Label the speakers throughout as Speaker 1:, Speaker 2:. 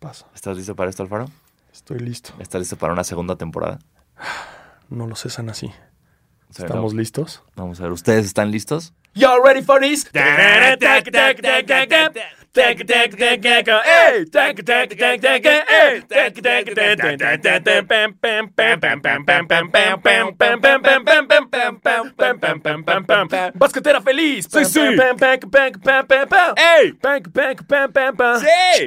Speaker 1: pasa?
Speaker 2: ¿Estás listo para esto, Alfaro?
Speaker 1: Estoy listo.
Speaker 2: ¿Estás listo para una segunda temporada?
Speaker 1: No lo cesan así. ¿Estamos
Speaker 2: no-
Speaker 1: listos?
Speaker 2: Vamos a ver, ¿ustedes están listos?
Speaker 1: Y'all ready for this? Basquetera feliz.
Speaker 2: Sí, sí.
Speaker 1: ¡Ey!
Speaker 2: Sí.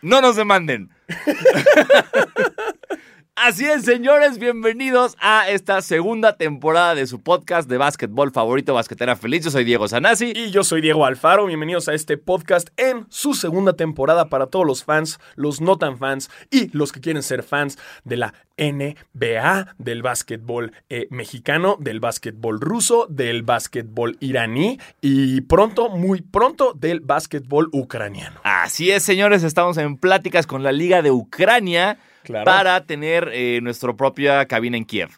Speaker 2: No nos demanden. Así es, señores, bienvenidos a esta segunda temporada de su podcast de básquetbol favorito, Basquetera Feliz. Yo soy Diego Sanasi.
Speaker 1: Y yo soy Diego Alfaro, bienvenidos a este podcast en su segunda temporada para todos los fans, los no tan fans y los que quieren ser fans de la NBA, del básquetbol eh, mexicano, del básquetbol ruso, del básquetbol iraní y pronto, muy pronto, del básquetbol ucraniano.
Speaker 2: Así es, señores, estamos en pláticas con la Liga de Ucrania
Speaker 1: Claro.
Speaker 2: para tener eh, nuestra propia cabina en Kiev.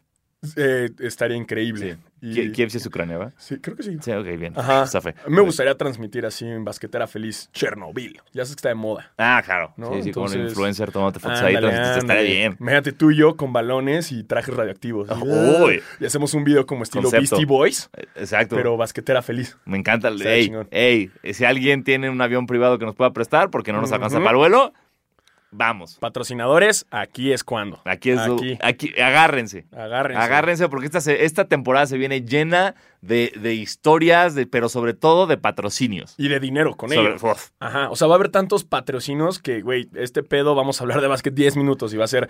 Speaker 1: Eh, estaría increíble. Y-
Speaker 2: Kiev sí es Ucrania, ¿va?
Speaker 1: Sí, creo que sí.
Speaker 2: Sí, ok, bien.
Speaker 1: Ajá. Me gustaría transmitir así en basquetera feliz Chernobyl. Ya sé que está de moda.
Speaker 2: Ah, claro.
Speaker 1: ¿no?
Speaker 2: Sí, sí, como un
Speaker 1: Entonces,
Speaker 2: influencer tomándote fotos ahí, entonces estaría bien.
Speaker 1: Imagínate tú y yo con balones y trajes radioactivos.
Speaker 2: Uy.
Speaker 1: Y hacemos un video como estilo
Speaker 2: Concepto.
Speaker 1: Beastie Boys,
Speaker 2: Exacto.
Speaker 1: pero basquetera feliz.
Speaker 2: Me encanta. el- Ey, ey, si alguien tiene un avión privado que nos pueda prestar porque no nos alcanza para el vuelo, vamos.
Speaker 1: Patrocinadores, aquí es cuando.
Speaker 2: Aquí es.
Speaker 1: Aquí.
Speaker 2: aquí agárrense.
Speaker 1: Agárrense.
Speaker 2: Agárrense porque esta, se- esta temporada se viene llena de, de historias, de, pero sobre todo de patrocinios.
Speaker 1: Y de dinero con
Speaker 2: Sobre-
Speaker 1: ellos.
Speaker 2: uf.
Speaker 1: Ajá. O sea, va a haber tantos patrocinos que, güey, este pedo vamos a hablar de básquet 10 minutos y va a ser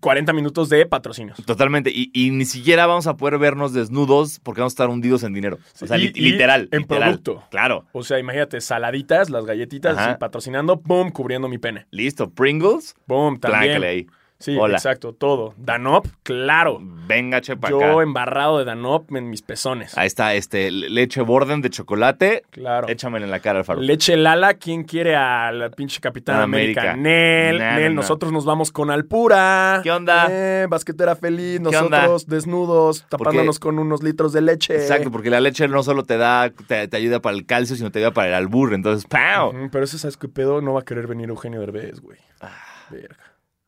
Speaker 1: 40 minutos de patrocinios.
Speaker 2: Totalmente. Y, y ni siquiera vamos a poder vernos desnudos porque vamos a estar hundidos en dinero. O sea,
Speaker 1: Y-
Speaker 2: li-
Speaker 1: y
Speaker 2: literal.
Speaker 1: en
Speaker 2: literal.
Speaker 1: producto.
Speaker 2: Claro.
Speaker 1: O sea, imagínate, saladitas, las galletitas, así, patrocinando, boom, cubriendo mi pene.
Speaker 2: Listo. Pringles.
Speaker 1: Boom, también.
Speaker 2: Pláncale ahí.
Speaker 1: Sí,
Speaker 2: Hola.
Speaker 1: exacto, todo. Danop, claro.
Speaker 2: Venga, chepa
Speaker 1: Yo
Speaker 2: acá.
Speaker 1: embarrado de Danop en mis pezones.
Speaker 2: Ahí está, este, le- leche borden de chocolate.
Speaker 1: Claro.
Speaker 2: Échamela en la cara, Alfaro.
Speaker 1: Leche Lala, ¿quién quiere a la pinche Capitán
Speaker 2: América.
Speaker 1: América? Nel, Nel,
Speaker 2: no.
Speaker 1: nosotros nos vamos con Alpura.
Speaker 2: ¿Qué onda?
Speaker 1: Eh, basquetera feliz,
Speaker 2: ¿Qué onda?
Speaker 1: nosotros desnudos, tapándonos con unos litros de leche.
Speaker 2: Exacto, porque la leche no solo te da, te, te ayuda para el calcio, sino te ayuda para el albur. Entonces, ¡pau!
Speaker 1: Pero ese, ¿sabes qué pedo? No va a querer venir Eugenio Derbez, güey.
Speaker 2: Ah.
Speaker 1: Verga.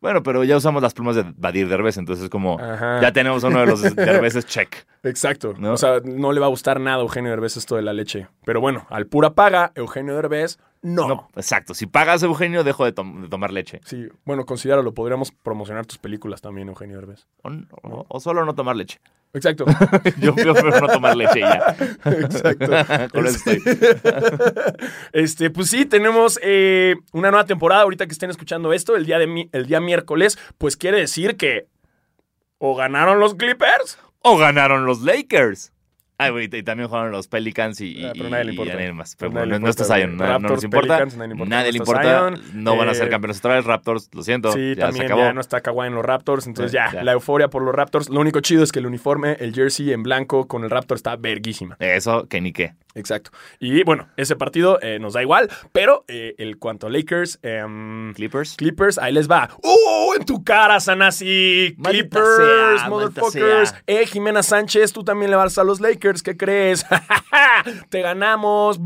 Speaker 2: Bueno, pero ya usamos las plumas de Badir Derbez, entonces es como,
Speaker 1: Ajá.
Speaker 2: ya tenemos uno de los Derbeces check.
Speaker 1: Exacto.
Speaker 2: ¿No?
Speaker 1: O sea, no le va a gustar nada a Eugenio Derbez esto de la leche. Pero bueno, Alpura paga, Eugenio Derbez, no.
Speaker 2: No, exacto. Si pagas, Eugenio, dejo de, tom- de tomar leche.
Speaker 1: Sí, bueno, considéralo, podríamos promocionar tus películas también, Eugenio Derbez.
Speaker 2: O, o- o solo no tomar leche.
Speaker 1: Exacto.
Speaker 2: Yo prefiero no tomar leche ya.
Speaker 1: Exacto.
Speaker 2: Con eso estoy.
Speaker 1: Este, pues sí, tenemos eh, una nueva temporada. Ahorita que estén escuchando esto, el día, de mi- el día miércoles, pues quiere decir que o ganaron los Clippers.
Speaker 2: O ganaron los Lakers. Ay, güey, y también jugaron los Pelicans y,
Speaker 1: Ah, pero nadie le importa.
Speaker 2: nadie más.
Speaker 1: Pero nadie le
Speaker 2: no, está Zion, no, no nos importa.
Speaker 1: Nadie le importa, no
Speaker 2: van a ser
Speaker 1: Eh,
Speaker 2: campeones otra vez. Raptors, lo siento.
Speaker 1: Sí,
Speaker 2: ya
Speaker 1: también
Speaker 2: se acabó.
Speaker 1: ya no está Kawhi en los Raptors. Entonces ya,
Speaker 2: ya.
Speaker 1: la euforia por los Raptors. Lo único chido es que el uniforme, el jersey en blanco con el Raptor está verguísima.
Speaker 2: Eso, que ni qué.
Speaker 1: Exacto. Y bueno, ese partido eh, nos da igual, pero eh, el cuanto a Lakers, em,
Speaker 2: Clippers.
Speaker 1: Clippers, ahí les va. ¡Uh! En tu cara, Sanasi. Clippers,
Speaker 2: sea,
Speaker 1: motherfuckers. Eh, Jimena Sánchez, tú también le vas a los Lakers. ¿Qué crees? Te ganamos.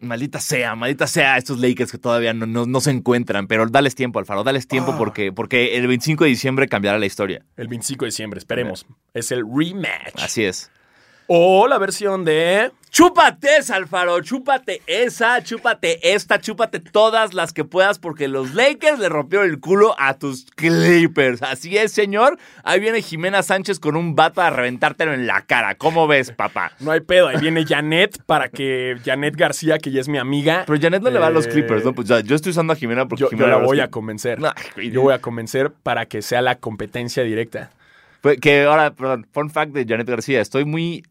Speaker 2: Maldita sea, maldita sea estos Lakers que todavía no, no, no se encuentran. Pero dales tiempo, Alfaro, dales tiempo
Speaker 1: Ah.
Speaker 2: porque, porque el 25 de diciembre cambiará la historia.
Speaker 1: El 25 de diciembre, esperemos. Es el rematch.
Speaker 2: Así es.
Speaker 1: O la versión de.
Speaker 2: Chúpate esa, Alfaro, chúpate esa, chúpate esta, chúpate todas las que puedas porque los Lakers le rompieron el culo a tus Clippers. Así es, señor. Ahí viene Jimena Sánchez con un vato a reventártelo en la cara. ¿Cómo ves, papá?
Speaker 1: No hay pedo. Ahí viene Janet para que Janet García, que ya es mi amiga.
Speaker 2: Pero Janet no le va a los
Speaker 1: eh,
Speaker 2: Clippers, ¿no? Pues ya, yo estoy usando a Jimena porque
Speaker 1: Yo, yo
Speaker 2: Jimena
Speaker 1: la voy a convencer.
Speaker 2: No,
Speaker 1: Yo voy a convencer para que sea la competencia directa.
Speaker 2: Que ahora, perdón, fun fact de Janet García. Estoy muy.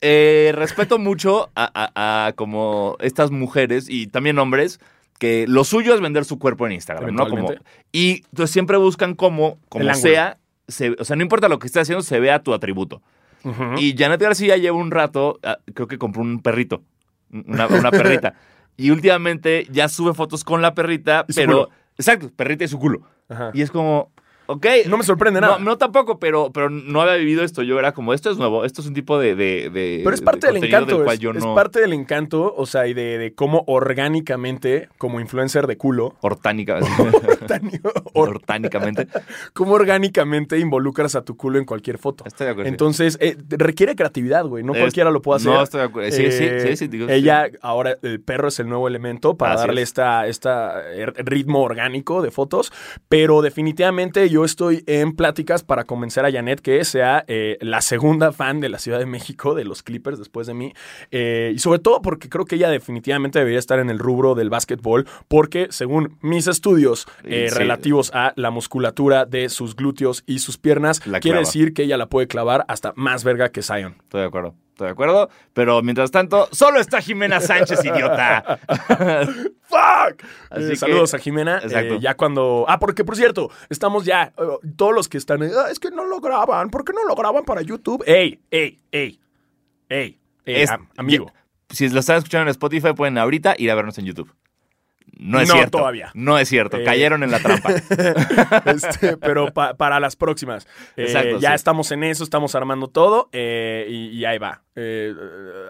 Speaker 2: Eh, respeto mucho a, a- a como estas mujeres y también hombres que lo suyo es vender su cuerpo en Instagram, ¿no? Como, y entonces siempre buscan cómo, como sea, se- o sea, no importa lo que estés haciendo, se vea tu atributo. Y Janet García lleva un rato, ah, creo que compró un perrito, una, una perrita. y últimamente ya sube fotos con la perrita, pero. Exacto, perrita y su culo.
Speaker 1: Ajá.
Speaker 2: Y es como, Ok.
Speaker 1: No me sorprende nada.
Speaker 2: No, no tampoco, pero, pero no había vivido esto. Yo era como, esto es nuevo, esto es un tipo de. de, de-
Speaker 1: Pero es
Speaker 2: de
Speaker 1: parte del encanto,
Speaker 2: cual
Speaker 1: es,
Speaker 2: yo
Speaker 1: es
Speaker 2: no-
Speaker 1: parte del encanto, o sea, y de, de cómo orgánicamente, como influencer de culo,
Speaker 2: Ortánica.
Speaker 1: or-
Speaker 2: ortánicamente.
Speaker 1: cómo orgánicamente involucras a tu culo en cualquier foto.
Speaker 2: Estoy de acuerdo. sí.
Speaker 1: Entonces, eh, requiere creatividad, güey. No
Speaker 2: Es-
Speaker 1: cualquiera lo puede hacer.
Speaker 2: No, estoy de acuerdo. Sí, sí,
Speaker 1: Eh,
Speaker 2: sí, sí, digo,
Speaker 1: ella, ahora, el perro es el nuevo elemento para
Speaker 2: Así
Speaker 1: darle
Speaker 2: es.
Speaker 1: esta, esta eh, ritmo orgánico de fotos. Pero definitivamente yo estoy en pláticas para convencer a Janet que sea eh, la segunda fan de la Ciudad de México, de los Clippers después de mí. Eh, y sobre todo porque creo que ella definitivamente debería estar en el rubro del básquetbol, porque según mis estudios eh,
Speaker 2: Sí.
Speaker 1: relativos a la musculatura de sus glúteos y sus piernas,
Speaker 2: La
Speaker 1: quiere decir que ella la puede clavar hasta más verga que Zion.
Speaker 2: Estoy de acuerdo. Estoy de acuerdo. Pero mientras tanto, solo está Jimena Sánchez, idiota.
Speaker 1: ¡Fuck!
Speaker 2: Así
Speaker 1: Eh,
Speaker 2: que-
Speaker 1: saludos a Jimena.
Speaker 2: Exacto.
Speaker 1: Eh, ya cuando. Ah, porque por cierto, estamos ya. eh, todos los que están. "Ah, es que no lo graban. ¿Por qué no lo graban para YouTube? ¡Ey! ¡Ey! ¡Ey! ¡Ey! ey,
Speaker 2: Es-
Speaker 1: am- amigo.
Speaker 2: Si lo están escuchando en Spotify, pueden ahorita ir a vernos en YouTube. No es
Speaker 1: No,
Speaker 2: cierto.
Speaker 1: todavía.
Speaker 2: No es cierto.
Speaker 1: Eh.
Speaker 2: Cayeron en la trampa.
Speaker 1: Este, pero pa- para las próximas.
Speaker 2: Exacto,
Speaker 1: ya
Speaker 2: sí.
Speaker 1: estamos en eso, estamos armando todo y, y ahí va. Eh,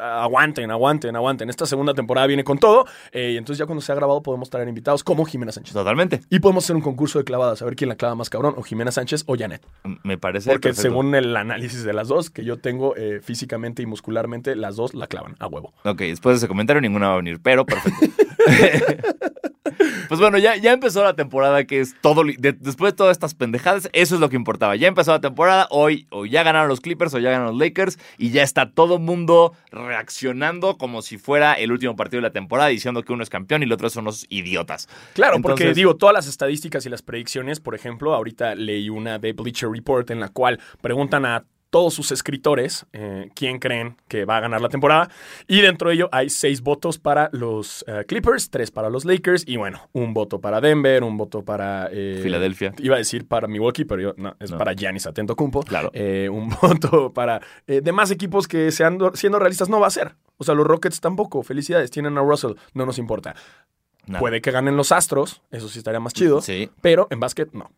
Speaker 1: aguanten, aguanten, aguanten. Esta segunda temporada viene con todo eh, y entonces ya cuando sea grabado podemos traer invitados como Jimena Sánchez.
Speaker 2: Totalmente.
Speaker 1: Y podemos hacer un concurso de clavadas, a ver quién la clava más cabrón, o Jimena Sánchez o Janet.
Speaker 2: Me parece
Speaker 1: Porque
Speaker 2: perfecto.
Speaker 1: según el análisis de las dos que yo tengo eh, físicamente y muscularmente, las dos la clavan a huevo.
Speaker 2: Ok, después de ese comentario ninguna va a venir, pero perfecto. pues bueno, ya, ya empezó la temporada que es todo... de- después de todas estas pendejadas, eso es lo que importaba. Ya empezó la temporada, hoy o ya ganaron los Clippers o ya ganaron los Lakers y ya está todo mundo reaccionando como si fuera el último partido de la temporada diciendo que uno es campeón y el otro son unos idiotas.
Speaker 1: Claro, porque digo, todas las estadísticas y las predicciones, por ejemplo, ahorita leí una de Bleacher Report en la cual preguntan a todos sus escritores eh, quién creen que va a ganar la temporada. Y dentro de ello hay seis votos para los eh, Clippers, tres para los Lakers y bueno, un voto para Denver, un voto para... eh,
Speaker 2: Filadelfia.
Speaker 1: Iba a decir para Milwaukee, pero yo, no, es
Speaker 2: No.
Speaker 1: para Giannis Atentocumpo.
Speaker 2: Claro.
Speaker 1: Eh, un voto para demás equipos que sean, siendo realistas no va a ser. O sea, los Rockets tampoco. Felicidades, tienen a Russell, no nos importa. Puede que ganen los Astros, eso sí estaría más chido.
Speaker 2: Sí,
Speaker 1: Pero en básquet, no.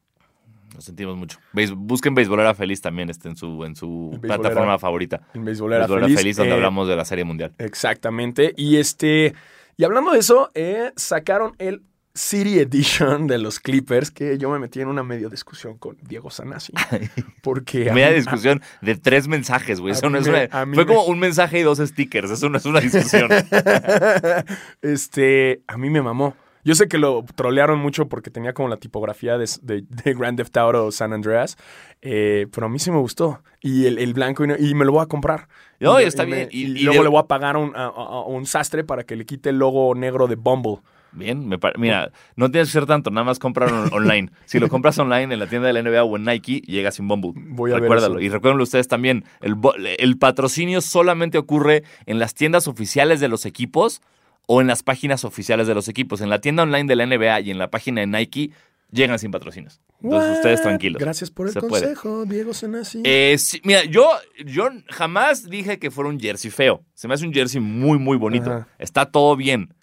Speaker 2: Lo sentimos mucho. Beis- busquen Beisbolera Feliz también este, en su, en su plataforma favorita.
Speaker 1: En
Speaker 2: Beisbolera
Speaker 1: feliz.
Speaker 2: Feliz, donde
Speaker 1: eh,
Speaker 2: hablamos de la Serie Mundial.
Speaker 1: Exactamente. Y este. Y hablando de eso, eh, sacaron el City Edition de los Clippers, que yo me metí en una medio discusión con Diego Sanasi. Porque.
Speaker 2: Media
Speaker 1: mí-
Speaker 2: discusión de tres mensajes, güey. Eso no es
Speaker 1: me-
Speaker 2: una- Fue
Speaker 1: me-
Speaker 2: como un mensaje y dos stickers. Eso no es una discusión.
Speaker 1: este, a mí me mamó. Yo sé que lo trolearon mucho porque tenía como la tipografía de, de- de Grand Theft Auto San Andreas, eh, pero a mí sí me gustó. Y el, el blanco, y, no- y me lo voy a comprar.
Speaker 2: No,
Speaker 1: y,
Speaker 2: está
Speaker 1: me-
Speaker 2: bien. Y-
Speaker 1: luego
Speaker 2: de-
Speaker 1: le voy a pagar a un, a- un sastre para que le quite el logo negro de Bumble.
Speaker 2: Bien, me mira, no tienes que hacer tanto, nada más comprar on- online. Si lo compras online en la tienda de la NBA o en Nike, llega sin Bumble.
Speaker 1: Voy a ver
Speaker 2: Recuérdalo.
Speaker 1: eso.
Speaker 2: Y recuérdenlo ustedes también, el patrocinio solamente ocurre en las tiendas oficiales de los equipos o en las páginas oficiales de los equipos. En la tienda online de la NBA y en la página de Nike llegan sin patrocinios. Entonces
Speaker 1: What?
Speaker 2: ustedes tranquilos.
Speaker 1: Gracias por el
Speaker 2: Se puede.
Speaker 1: consejo, Diego Senasi.
Speaker 2: Eh, sí, mira, yo, yo jamás dije que fuera un jersey feo. Se me hace un jersey muy, muy bonito.
Speaker 1: Ajá.
Speaker 2: Está todo bien.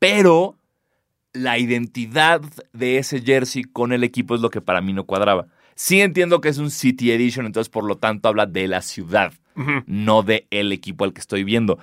Speaker 2: Pero la identidad de ese jersey con el equipo es lo que para mí no cuadraba. Sí entiendo que es un City Edition, entonces por lo tanto habla de la ciudad, no de el equipo al que estoy viendo.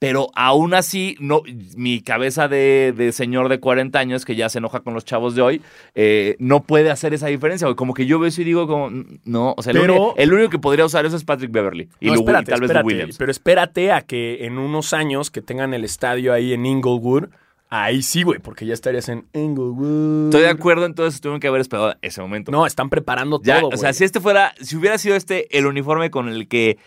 Speaker 2: Pero aún así, no, mi cabeza de, de señor de 40 años que ya se enoja con los chavos de hoy, eh, no puede hacer esa diferencia. Como que yo veo eso y digo, como, no, o sea, el,
Speaker 1: Pero-
Speaker 2: único, el único que podría usar eso es Patrick Beverly. Y,
Speaker 1: No,
Speaker 2: Lou- y
Speaker 1: espérate,
Speaker 2: tal vez Lou Williams.
Speaker 1: Pero espérate a que en unos años que tengan el estadio ahí en Inglewood, ahí sí, güey, porque ya estarías en Inglewood.
Speaker 2: Estoy de acuerdo, entonces tuvieron que haber esperado ese momento.
Speaker 1: No, están preparando
Speaker 2: Ya,
Speaker 1: todo,
Speaker 2: o sea,
Speaker 1: güey.
Speaker 2: si este fuera, si hubiera sido este el uniforme con el que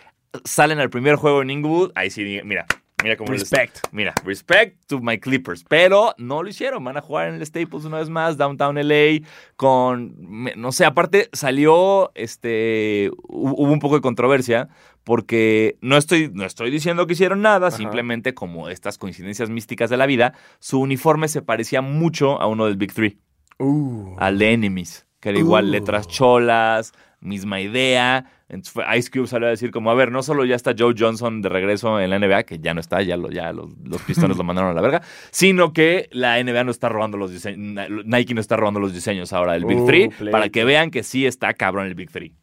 Speaker 2: salen al primer juego en Inglewood, ahí sí, mira, mira cómo les-
Speaker 1: Respect.
Speaker 2: Mira, respect to my Clippers, pero no lo hicieron, van a jugar en el Staples una vez más, Downtown LA, con, no sé, aparte salió, este, hu- hubo un poco de controversia, porque no estoy, no estoy diciendo que hicieron nada,
Speaker 1: Ajá.
Speaker 2: simplemente como estas coincidencias místicas de la vida, su uniforme se parecía mucho a uno del Big Three
Speaker 1: Uh.
Speaker 2: al de Enemies, que era igual
Speaker 1: Uh.
Speaker 2: letras cholas, misma idea. Entonces Ice Cube salió a decir como, a ver, no solo ya está Joe Johnson de regreso en la NBA, que ya no está, ya, lo, ya los, los pistones lo mandaron a la verga, sino que la NBA no está robando los diseños, Nike no está robando los diseños ahora del Big
Speaker 1: Uh,
Speaker 2: Three, para que vean que sí está cabrón el Big Three.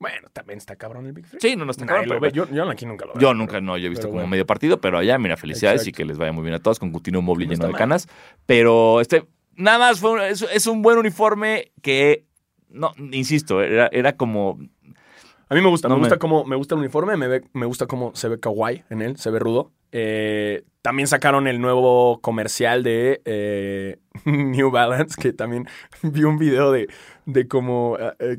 Speaker 1: Bueno, también está cabrón el Big Three.
Speaker 2: Sí, no, no está cabrón. pero-
Speaker 1: ve. Yo, yo aquí nunca lo veo.
Speaker 2: Yo nunca, no, yo he visto como
Speaker 1: bueno.
Speaker 2: medio partido, pero allá, mira, felicidades
Speaker 1: Exacto.
Speaker 2: y que les vaya muy bien a todos con Coutinho Mobley
Speaker 1: No
Speaker 2: lleno de
Speaker 1: mal.
Speaker 2: canas. Pero este, nada más fue un- es, es un buen uniforme que, no, insisto, era, era como,
Speaker 1: A mí me gusta,
Speaker 2: No
Speaker 1: me
Speaker 2: me-
Speaker 1: gusta cómo me gusta el uniforme, me, ve- me gusta cómo se ve kawaii en él, se ve rudo. Eh, también sacaron el nuevo comercial de eh, New Balance, que también vi un video de, de cómo eh, eh,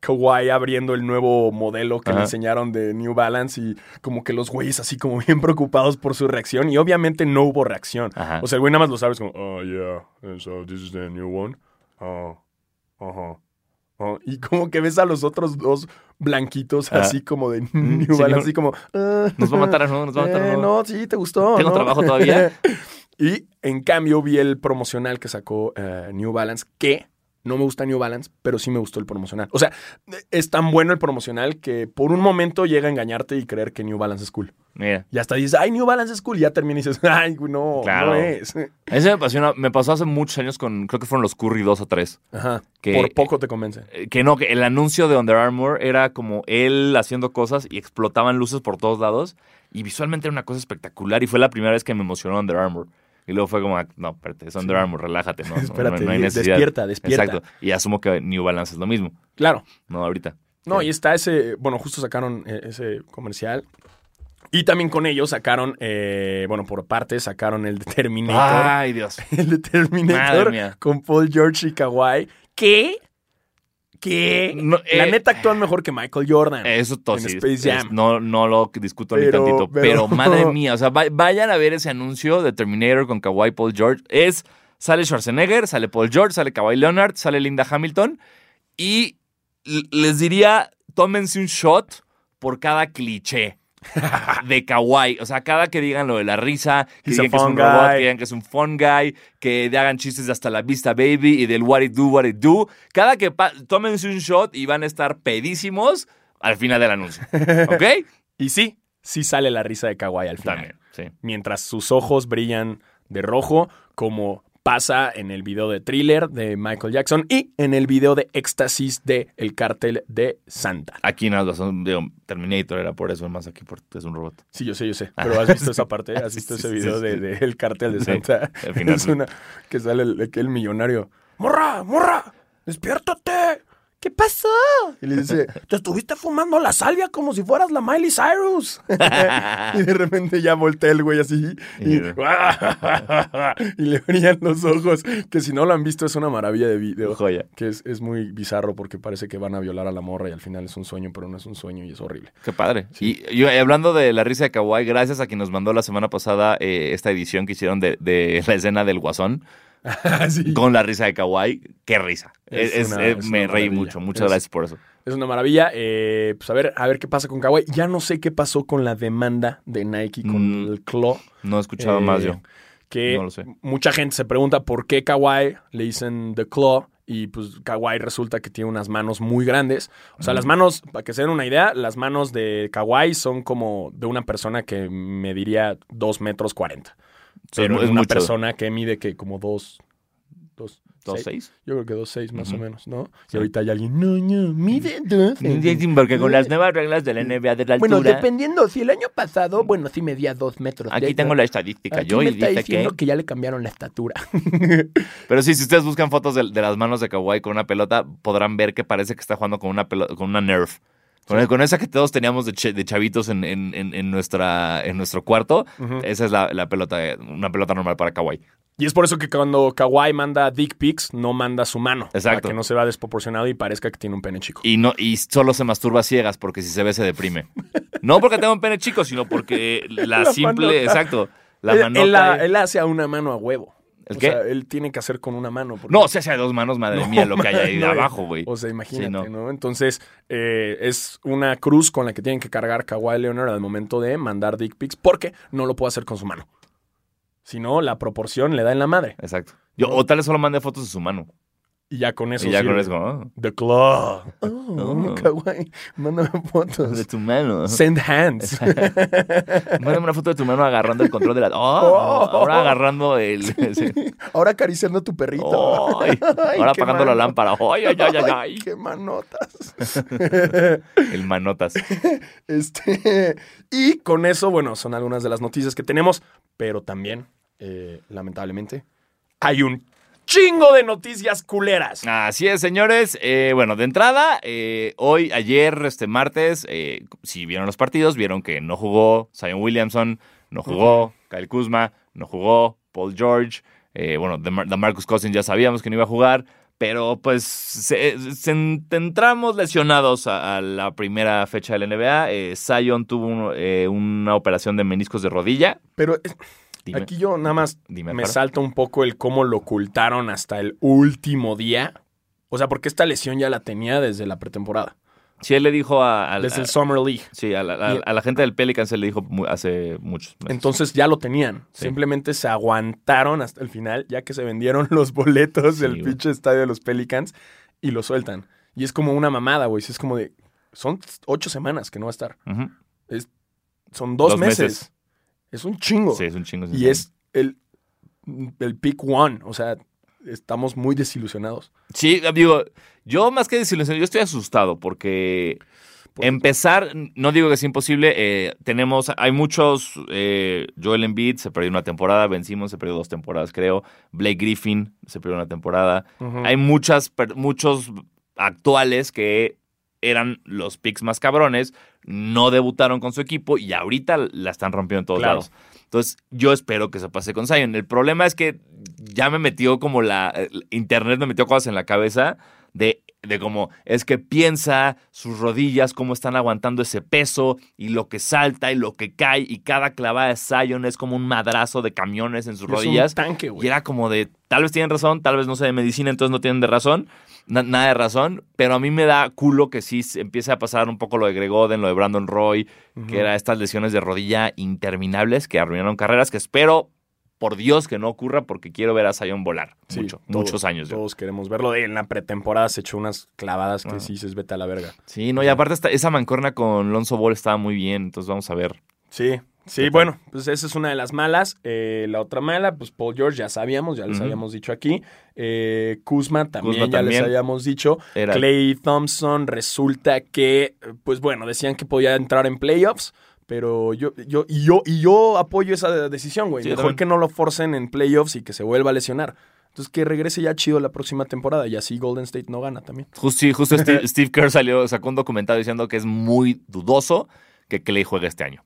Speaker 1: Kawhi abriendo el nuevo modelo que le enseñaron de New Balance y como que los güeyes así como bien preocupados por su reacción y obviamente no hubo reacción.
Speaker 2: Ajá.
Speaker 1: O sea, el güey nada más lo sabes como, oh yeah, and so this is the new one. Oh, ajá. Oh, y como que ves a los otros dos blanquitos
Speaker 2: Ah.
Speaker 1: así como de New Balance, así como... ah,
Speaker 2: nos va a matar, ¿no? Nos va a matar,
Speaker 1: eh,
Speaker 2: ¿no?
Speaker 1: no, sí, te gustó.
Speaker 2: ¿Tengo
Speaker 1: ¿no?
Speaker 2: trabajo todavía?
Speaker 1: y en cambio vi el promocional que sacó eh, New Balance, que no me gusta New Balance, pero sí me gustó el promocional. O sea, es tan bueno el promocional que por un momento llega a engañarte y creer que New Balance es cool.
Speaker 2: Mira.
Speaker 1: Y hasta dices, ay, New Balance es cool. Y ya termina y dices, ay, no,
Speaker 2: Claro.
Speaker 1: no es.
Speaker 2: Ese me pasó, me pasó hace muchos años con, creo que fueron los Curry 2 o 3.
Speaker 1: Ajá.
Speaker 2: Que-
Speaker 1: por poco te convence.
Speaker 2: Eh, Que no, que el anuncio de Under Armour era como él haciendo cosas y explotaban luces por todos lados. Y visualmente era una cosa espectacular. Y fue la primera vez que me emocionó Under Armour. Y luego fue como, ah, no, espérate, es Under. Armour, relájate, no, no,
Speaker 1: Espérate,
Speaker 2: no hay necesidad.
Speaker 1: despierta, despierta.
Speaker 2: Exacto. Y asumo que New Balance es lo mismo,
Speaker 1: Claro.
Speaker 2: ¿no? Ahorita.
Speaker 1: No, y está ese, bueno, justo sacaron eh, ese comercial. Y también con ellos sacaron, eh, bueno, por parte sacaron el Terminator.
Speaker 2: Ay, Dios.
Speaker 1: El Terminator con Paul George y Kawhi. ¿Qué? ¿Qué?
Speaker 2: No,
Speaker 1: La
Speaker 2: eh,
Speaker 1: neta actúan mejor que Michael Jordan.
Speaker 2: Eso todo
Speaker 1: en
Speaker 2: sí,
Speaker 1: Space
Speaker 2: es-
Speaker 1: Jam.
Speaker 2: no, no lo discuto ni tantito.
Speaker 1: pero-
Speaker 2: Pero, madre mía, o sea, va- vayan a ver ese anuncio de Terminator con Kawhi Paul George. Es, sale Schwarzenegger, sale Paul George, sale Kawhi Leonard, sale Linda Hamilton. Y les diría, tómense un shot por cada cliché de Kawhi. O sea, cada que digan lo de la risa, que
Speaker 1: He's
Speaker 2: digan que es un robot, que digan que es un fun guy, que hagan chistes de hasta la vista baby y del what it do, what it do. Cada que tómense un shot y van a estar pedísimos al final del anuncio. ¿Ok?
Speaker 1: Y sí, sí sale la risa de Kawhi al final.
Speaker 2: También, sí.
Speaker 1: Mientras sus ojos brillan de rojo, como pasa en el video de Thriller de Michael Jackson y en el video de Éxtasis de El Cártel de Santa.
Speaker 2: Aquí nada, digo, Terminator era por eso, más aquí porque es un robot.
Speaker 1: Sí, yo sé, yo sé. Pero has visto esa parte, has visto
Speaker 2: sí,
Speaker 1: ese video
Speaker 2: sí,
Speaker 1: de,
Speaker 2: sí.
Speaker 1: de El Cártel de Santa.
Speaker 2: al final.
Speaker 1: Es una que sale el, el millonario. ¡Morra, morra! ¡Despiértate! ¿Qué pasó? Y le dice, te estuviste fumando la salvia como si fueras la Miley Cyrus. y de repente ya voltea el güey así y,
Speaker 2: Y-
Speaker 1: y le brillan los ojos. Que si no lo han visto es una maravilla de video.
Speaker 2: Joya.
Speaker 1: Que es, es muy bizarro porque parece que van a violar a la morra y al final es un sueño, pero no es un sueño y es horrible.
Speaker 2: Qué padre. Y yo, eh, hablando de la risa de Kawhi, gracias a quien nos mandó la semana pasada eh, esta edición que hicieron de, de la escena del guasón
Speaker 1: Sí.
Speaker 2: con la risa de Kawhi. Qué risa.
Speaker 1: Es
Speaker 2: Es- es-
Speaker 1: una-
Speaker 2: eh,
Speaker 1: es
Speaker 2: me reí mucho. Muchas gracias por eso.
Speaker 1: Es una maravilla. Eh, pues a ver, a ver qué pasa con Kawhi. Ya no sé qué pasó con la demanda de Nike con
Speaker 2: Mm.
Speaker 1: el Claw.
Speaker 2: No he escuchado
Speaker 1: Eh,
Speaker 2: más yo.
Speaker 1: Que
Speaker 2: No lo sé.
Speaker 1: mucha gente se pregunta por qué Kawhi le dicen The Claw. Y pues Kawhi resulta que tiene unas manos muy grandes. O sea, las manos, para que se den una idea, las manos de Kawhi son como de una persona que mediría 2 metros 40. Pero
Speaker 2: es
Speaker 1: una
Speaker 2: mucho.
Speaker 1: persona que mide que como 2... Dos,
Speaker 2: ¿Dos
Speaker 1: seis.
Speaker 2: seis?
Speaker 1: Yo creo que 2.6 más o menos, ¿no?
Speaker 2: Sí.
Speaker 1: Y ahorita hay alguien, no, no, mide 2.
Speaker 2: Porque con las nuevas reglas de la NBA de la
Speaker 1: Bueno,
Speaker 2: altura,
Speaker 1: dependiendo, si el año pasado, bueno, sí medía 2 metros.
Speaker 2: aquí tengo la estadística
Speaker 1: Aquí
Speaker 2: yo
Speaker 1: me
Speaker 2: y
Speaker 1: está
Speaker 2: dice que...
Speaker 1: diciendo que ya le cambiaron la estatura.
Speaker 2: Pero sí, si ustedes buscan fotos de, de las manos de Kawhi con una pelota, podrán ver que parece que está jugando con una pelota, con una Nerf. Con, con esa que todos teníamos de, ch- de chavitos en, en- en- en nuestra, en nuestro cuarto, esa es la, la pelota, una pelota normal para Kawhi.
Speaker 1: Y es por eso que cuando Kawhi manda dick pics, no manda su mano.
Speaker 2: Exacto.
Speaker 1: Para que no se vea desproporcionado y parezca que tiene un pene chico.
Speaker 2: Y, no, y solo se masturba ciegas porque si se ve se deprime. No porque tenga un pene chico, sino porque la,
Speaker 1: La
Speaker 2: simple,
Speaker 1: manota.
Speaker 2: exacto, la
Speaker 1: él,
Speaker 2: manota.
Speaker 1: él él hace a una mano a huevo.
Speaker 2: ¿El
Speaker 1: o
Speaker 2: qué?
Speaker 1: sea, él tiene que hacer con una mano. porque-
Speaker 2: no, si hace a dos manos, madre
Speaker 1: No,
Speaker 2: mía, lo que hay ahí de
Speaker 1: no,
Speaker 2: abajo, güey.
Speaker 1: O sea, imagínate,
Speaker 2: Sí,
Speaker 1: no.
Speaker 2: no.
Speaker 1: Entonces, eh, es una cruz con la que tienen que cargar Kawhi Leonard al momento de mandar dick pics porque no lo puede hacer con su mano. Si no, la proporción le da en la madre.
Speaker 2: Exacto. Yo, o tal vez solo mande fotos de su mano.
Speaker 1: Y ya con eso.
Speaker 2: y ya
Speaker 1: sirve.
Speaker 2: con eso, ¿no?
Speaker 1: The Claw. Oh,
Speaker 2: Oh.
Speaker 1: kawaii. Mándame fotos.
Speaker 2: De tu mano.
Speaker 1: Send hands.
Speaker 2: Mándame una foto de tu mano agarrando el control de la. ¡Oh!
Speaker 1: Oh.
Speaker 2: Ahora agarrando el. sí.
Speaker 1: Ahora acariciando a tu perrito.
Speaker 2: Ahora apagando la lámpara. ¡Ay, ay, ay, ay! ay!
Speaker 1: qué manotas.
Speaker 2: El manotas.
Speaker 1: Este, y con eso, bueno, son algunas de las noticias que tenemos, pero también, eh, lamentablemente, hay un chingo de noticias culeras.
Speaker 2: Así es, señores. Eh, bueno, de entrada, eh, hoy, ayer, este martes, eh, si vieron los partidos, vieron que no jugó Zion Williamson, no jugó Kyle Kuzma, no jugó Paul George. eh, bueno, de, Mar- de Marcus Cousins ya sabíamos que no iba a jugar, pero pues se, se en- entramos lesionados a, a la primera fecha de la NBA. Zion tuvo un- una operación de meniscos de rodilla.
Speaker 1: Pero
Speaker 2: Dime.
Speaker 1: aquí yo nada más
Speaker 2: Dime,
Speaker 1: me salta un poco el cómo lo ocultaron hasta el último día. O sea, porque esta lesión ya la tenía desde la pretemporada,
Speaker 2: Sí, él le dijo a, a-
Speaker 1: desde
Speaker 2: a-
Speaker 1: el Summer League.
Speaker 2: sí, a la, a- a la gente del Pelicans se le dijo hace muchos meses.
Speaker 1: Entonces ya lo tenían.
Speaker 2: Sí.
Speaker 1: Simplemente se aguantaron hasta el final, ya que se vendieron los boletos
Speaker 2: Sí,
Speaker 1: del
Speaker 2: güey.
Speaker 1: pinche estadio de los Pelicans y lo sueltan. Y es como una mamada, güey. Es como de. Son ocho semanas que no va a estar.
Speaker 2: Ujú.
Speaker 1: Son dos,
Speaker 2: Dos
Speaker 1: meses.
Speaker 2: meses.
Speaker 1: Es un chingo.
Speaker 2: Sí, es un chingo.
Speaker 1: y es el, el pick one. O sea, estamos muy desilusionados.
Speaker 2: Sí, digo, yo más que desilusionado, yo estoy asustado porque
Speaker 1: Por-
Speaker 2: empezar, no digo que es imposible, eh, tenemos, hay muchos, eh, Joel Embiid se perdió una temporada, Ben Simmons se perdió dos temporadas, creo, Blake Griffin se perdió una temporada, hay muchas, per- muchos actuales que eran los picks más cabrones, no debutaron con su equipo y ahorita la están rompiendo en todos
Speaker 1: Claro.
Speaker 2: lados. Entonces, yo espero que se pase con Zion. El problema es que ya me metió como la. el Internet me metió cosas en la cabeza de, de como es que piensa sus rodillas, cómo están aguantando ese peso y lo que salta y lo que cae y cada clavada de Zion es como un madrazo de camiones en sus
Speaker 1: Es un
Speaker 2: rodillas. Y era como de, tal vez tienen razón, tal vez no sé de medicina, entonces no tienen de razón, na- nada de razón, pero a mí me da culo que sí empiece a pasar un poco lo de Greg Oden, lo de Brandon Roy, que era estas lesiones de rodilla interminables que arruinaron carreras, que espero, por Dios, que no ocurra porque quiero ver a Zion volar
Speaker 1: Sí,
Speaker 2: mucho, muchos años. yo.
Speaker 1: Todos queremos verlo. En la pretemporada se echó unas clavadas que
Speaker 2: Ah.
Speaker 1: sí se vete a la verga.
Speaker 2: Sí, no, y aparte esta- esa mancorna con Lonzo Ball estaba muy bien, entonces vamos a ver.
Speaker 1: Sí, sí, bueno, pues esa es una de las malas. Eh, la otra mala, pues Paul George, ya sabíamos, ya les habíamos dicho aquí. Eh, Kuzma también,
Speaker 2: Kuzma
Speaker 1: ya les habíamos dicho.
Speaker 2: Era
Speaker 1: Clay Thompson resulta que, pues bueno, decían que podía entrar en playoffs. Pero yo, yo, y yo, y yo apoyo esa decisión, güey.
Speaker 2: Sí,
Speaker 1: Mejor que no lo forcen en playoffs y que se vuelva a lesionar. Entonces que regrese ya chido la próxima temporada y así Golden State no gana también.
Speaker 2: Justo, sí, justo Steve, Steve Kerr salió, sacó un documental diciendo que es muy dudoso que Clay juegue este año.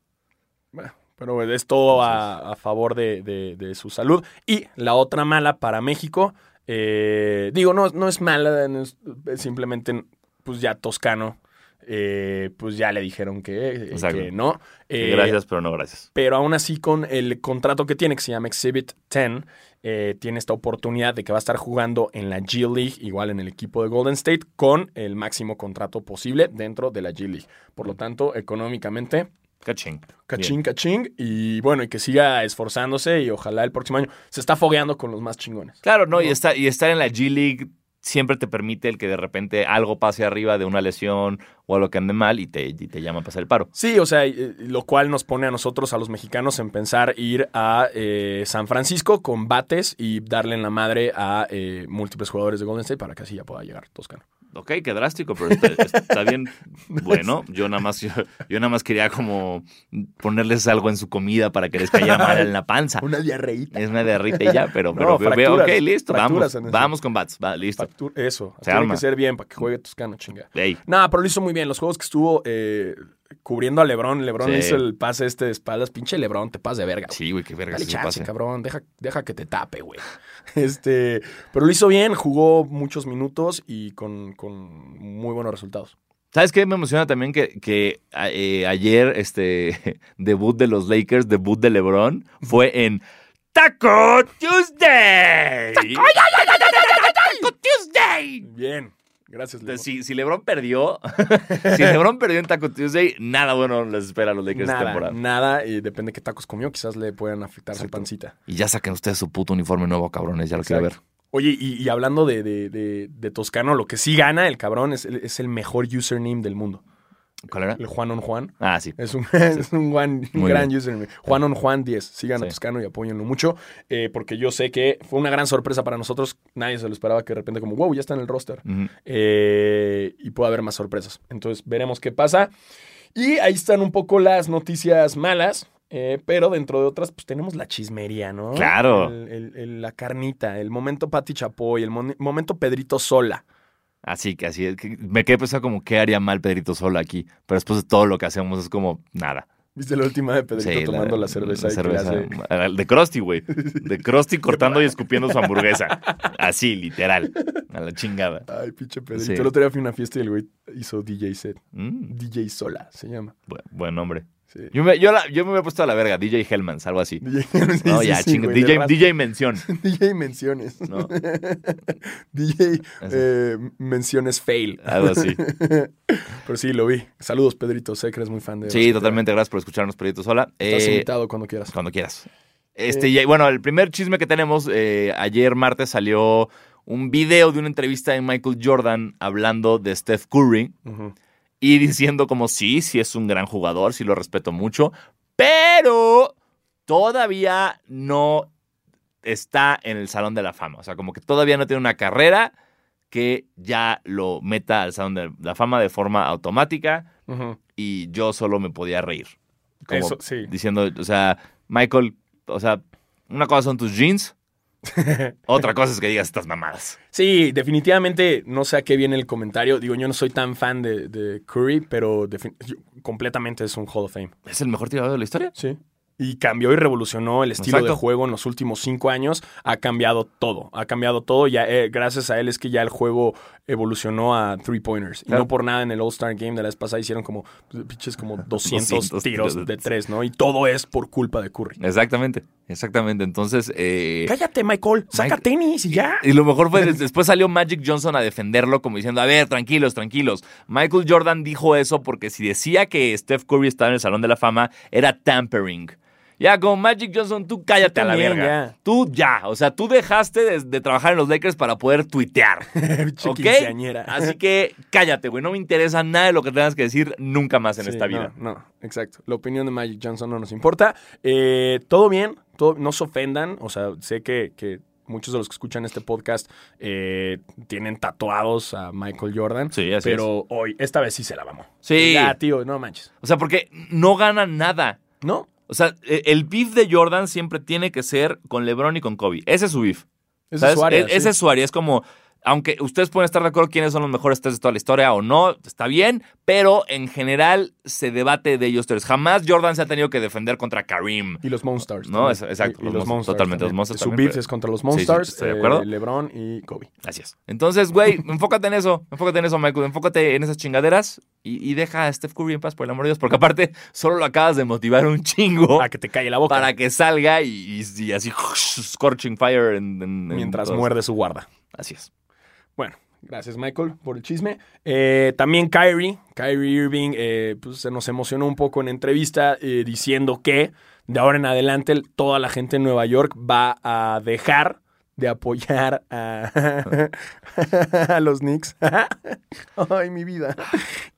Speaker 1: Bueno, pero es todo a, a favor de, de- de su salud. Y la otra mala para México, eh, digo, no, no es mala, es simplemente, pues ya Toscano, eh, pues ya le dijeron que, eh, que no. Eh,
Speaker 2: gracias, pero no gracias.
Speaker 1: Pero aún así, con el contrato que tiene, que se llama Exhibit 10, eh, tiene esta oportunidad de que va a estar jugando en la G League, igual en el equipo de Golden State, con el máximo contrato posible dentro de la G League. Por lo tanto, económicamente,
Speaker 2: Cachín.
Speaker 1: Cachín, cachín. Y bueno, y que siga esforzándose y ojalá el próximo año se está fogueando con los más chingones.
Speaker 2: Claro, no, y,
Speaker 1: ¿no?
Speaker 2: está, y estar en la G League siempre te permite el que de repente algo pase arriba de una lesión o algo que ande mal y te, y te llama a pasar el paro.
Speaker 1: Sí, o sea, eh, lo cual nos pone a nosotros, a los mexicanos, en pensar ir a eh, San Francisco con bates y darle en la madre a eh, múltiples jugadores de Golden State para que así ya pueda llegar Toscano.
Speaker 2: Ok, qué drástico, pero está, está bien. Bueno, yo nada más yo, yo nada más quería como ponerles algo en su comida para que les cayera mal en la panza.
Speaker 1: Una diarreíta.
Speaker 2: Es una diarrita y ya, pero,
Speaker 1: No,
Speaker 2: pero veo- ok, listo, vamos, vamos con bats, va, listo.
Speaker 1: Factur- Eso,
Speaker 2: Se
Speaker 1: tiene
Speaker 2: arma.
Speaker 1: que ser bien para que juegue Toscano, chinga. Nada, pero lo hizo muy bien. Los juegos que estuvo eh, cubriendo a Lebron
Speaker 2: Sí.
Speaker 1: hizo el pase este de espaldas. Pinche Lebron, te pasas de verga. güey.
Speaker 2: sí, güey, qué verga
Speaker 1: Dale chance,
Speaker 2: pase.
Speaker 1: cabrón. Deja, deja que te tape, güey. Este, pero lo hizo bien, jugó muchos minutos y con, con muy buenos resultados.
Speaker 2: ¿Sabes qué? Me emociona también que, que eh, ayer, este, debut de los Lakers, debut de LeBron, fue en Taco Tuesday. ¡Taco Tuesday!
Speaker 1: Bien, gracias, Lebron.
Speaker 2: Entonces, si, si LeBron perdió, si LeBron perdió en Taco Tuesday, nada bueno les espera a los Lakers esta
Speaker 1: Nada,
Speaker 2: temporada.
Speaker 1: nada, y depende qué tacos comió, quizás le puedan afectar su pancita.
Speaker 2: Y ya saquen ustedes su puto uniforme nuevo, cabrones, ya lo quiero ver.
Speaker 1: Oye, y, y hablando de, de- de- de Toscano, lo que sí gana el cabrón es, es el mejor username del mundo.
Speaker 2: ¿Cuál era?
Speaker 1: El Juan on Juan.
Speaker 2: Ah, sí.
Speaker 1: Es un, es un, gran
Speaker 2: bien.
Speaker 1: username. Juan on Juan 10. Sigan a. Toscano y apóyenlo mucho. eh, porque yo sé que fue una gran sorpresa para nosotros. Nadie se lo esperaba que de repente como, wow, ya está en el roster. Eh, y puede haber más sorpresas. Entonces veremos qué pasa. Y ahí están un poco las noticias malas. eh, pero dentro de otras, pues tenemos la chismería, ¿no?
Speaker 2: Claro.
Speaker 1: El- el- el- la carnita, el momento Pati Chapoy, el mon- momento Pedrito Sola.
Speaker 2: Así que así es. que Me quedé pensando como, ¿qué haría mal Pedrito Sola aquí? Pero después de todo lo que hacemos es como, nada.
Speaker 1: ¿Viste la última de Pedrito
Speaker 2: Sí,
Speaker 1: tomando la, cerveza?
Speaker 2: la
Speaker 1: y que
Speaker 2: cerveza,
Speaker 1: hace-
Speaker 2: De Krusty, güey. De Krusty cortando y escupiendo su hamburguesa. Así, literal. A la chingada.
Speaker 1: Ay, pinche Pedrito.
Speaker 2: Sí.
Speaker 1: El otro día fui a una fiesta y el güey hizo DJ set.
Speaker 2: Mm,
Speaker 1: DJ Sola se llama.
Speaker 2: buen nombre.
Speaker 1: Sí.
Speaker 2: Yo me, yo, la- yo me había puesto a la verga, DJ Hellmans, algo así.
Speaker 1: DJ,
Speaker 2: No,
Speaker 1: sí,
Speaker 2: ya,
Speaker 1: sí, güey, de
Speaker 2: DJ, DJ Mención.
Speaker 1: DJ menciones.
Speaker 2: ¿no?
Speaker 1: DJ eh, menciones fail.
Speaker 2: Algo así.
Speaker 1: Pero sí, lo vi. Saludos, Pedrito. Sé que eres muy fan de.
Speaker 2: Sí, totalmente. Gracias por escucharnos, Pedrito Sola.
Speaker 1: Estás
Speaker 2: Eh,
Speaker 1: invitado cuando quieras.
Speaker 2: Cuando quieras. Este, y, bueno, el primer chisme que tenemos, eh, ayer martes salió un video de una entrevista de Michael Jordan hablando de Steph Curry
Speaker 1: Ujú.
Speaker 2: Y diciendo como sí, sí es un gran jugador, sí lo respeto mucho, pero todavía no está en el Salón de la Fama. O sea, como que todavía no tiene una carrera que ya lo meta al Salón de la Fama de forma automática y yo solo me podía reír. Como
Speaker 1: Eso, sí.
Speaker 2: diciendo, o sea, Michael, o sea, una cosa son tus jeans, otra cosa es que digas estas mamadas.
Speaker 1: Sí, definitivamente no sé a qué viene el comentario. Digo, yo no soy tan fan de, de Curry, pero completamente es un Hall of Fame.
Speaker 2: ¿Es el mejor tirador de la historia?
Speaker 1: Sí. Y cambió y revolucionó el estilo
Speaker 2: Exacto.
Speaker 1: de juego en los últimos cinco años. Ha cambiado todo. Ha cambiado todo. Ya, eh, gracias a él es que ya el juego evolucionó a three pointers. Y no por nada en el All-Star Game de la vez pasada hicieron como pues, pinches como 200,
Speaker 2: 200
Speaker 1: tiros de tres, ¿no? Y todo es por culpa de Curry.
Speaker 2: Exactamente, exactamente. Entonces, eh,
Speaker 1: Cállate, Michael. Saca
Speaker 2: Mike-
Speaker 1: tenis y ya.
Speaker 2: y lo mejor fue, des- después salió Magic Johnson a defenderlo como diciendo, a ver, tranquilos, tranquilos. Michael Jordan dijo eso porque si decía que Steph Curry estaba en el Salón de la Fama, era tampering. Ya, como Magic Johnson, tú cállate a la
Speaker 1: también,
Speaker 2: verga.
Speaker 1: ya.
Speaker 2: Tú ya, o sea, tú dejaste de, de trabajar en los Lakers para poder tuitear. ¿Ok?
Speaker 1: quinceañera.
Speaker 2: Así que cállate, güey. No me interesa nada de lo que tengas que decir nunca más en
Speaker 1: Sí,
Speaker 2: esta vida.
Speaker 1: No, no, exacto. La opinión de Magic Johnson no nos importa. Eh, todo bien, todo, no se ofendan. O sea, sé que, que muchos de los que escuchan este podcast eh, tienen tatuados a Michael Jordan.
Speaker 2: Sí, así
Speaker 1: Pero hoy, esta vez sí se la vamos.
Speaker 2: Sí.
Speaker 1: Ya, tío, no manches.
Speaker 2: O sea, porque no gana nada.
Speaker 1: ¿No?
Speaker 2: O sea, e- el beef de Jordan siempre tiene que ser con LeBron y con Kobe. Ese es su beef. ¿sabes?
Speaker 1: es su área.
Speaker 2: E- Ese
Speaker 1: sí.
Speaker 2: es su área. Es como, aunque ustedes pueden estar de acuerdo quiénes son los mejores tres de toda la historia o no, está bien, pero en general se debate de ellos tres. Jamás Jordan se ha tenido que defender contra Karim.
Speaker 1: Y los Monsters.
Speaker 2: No, es- exacto,
Speaker 1: Y, y
Speaker 2: los
Speaker 1: los
Speaker 2: Mon-
Speaker 1: Monsters.
Speaker 2: totalmente, los. Monsters
Speaker 1: Su beef es contra los
Speaker 2: Sí, sí,
Speaker 1: Monsters,
Speaker 2: estoy de acuerdo.
Speaker 1: eh, LeBron y Kobe.
Speaker 2: Así es. Entonces, güey, enfócate en eso. Enfócate en eso, Michael. Enfócate en esas chingaderas y, y deja a Steph Curry en paz, por el amor de Dios. Porque aparte, solo lo acabas de motivar un chingo
Speaker 1: Para que te calle la boca.
Speaker 2: para que salga y, así, scorching fire en, en- en
Speaker 1: mientras muerde su guarda.
Speaker 2: Así es.
Speaker 1: Bueno, gracias Michael por el chisme. Eh, también Kyrie, Kyrie Irving, eh, pues se nos emocionó un poco en entrevista eh, diciendo que de ahora en adelante el- toda la gente en Nueva York va a dejar de apoyar a, a los Knicks. Ay, mi vida.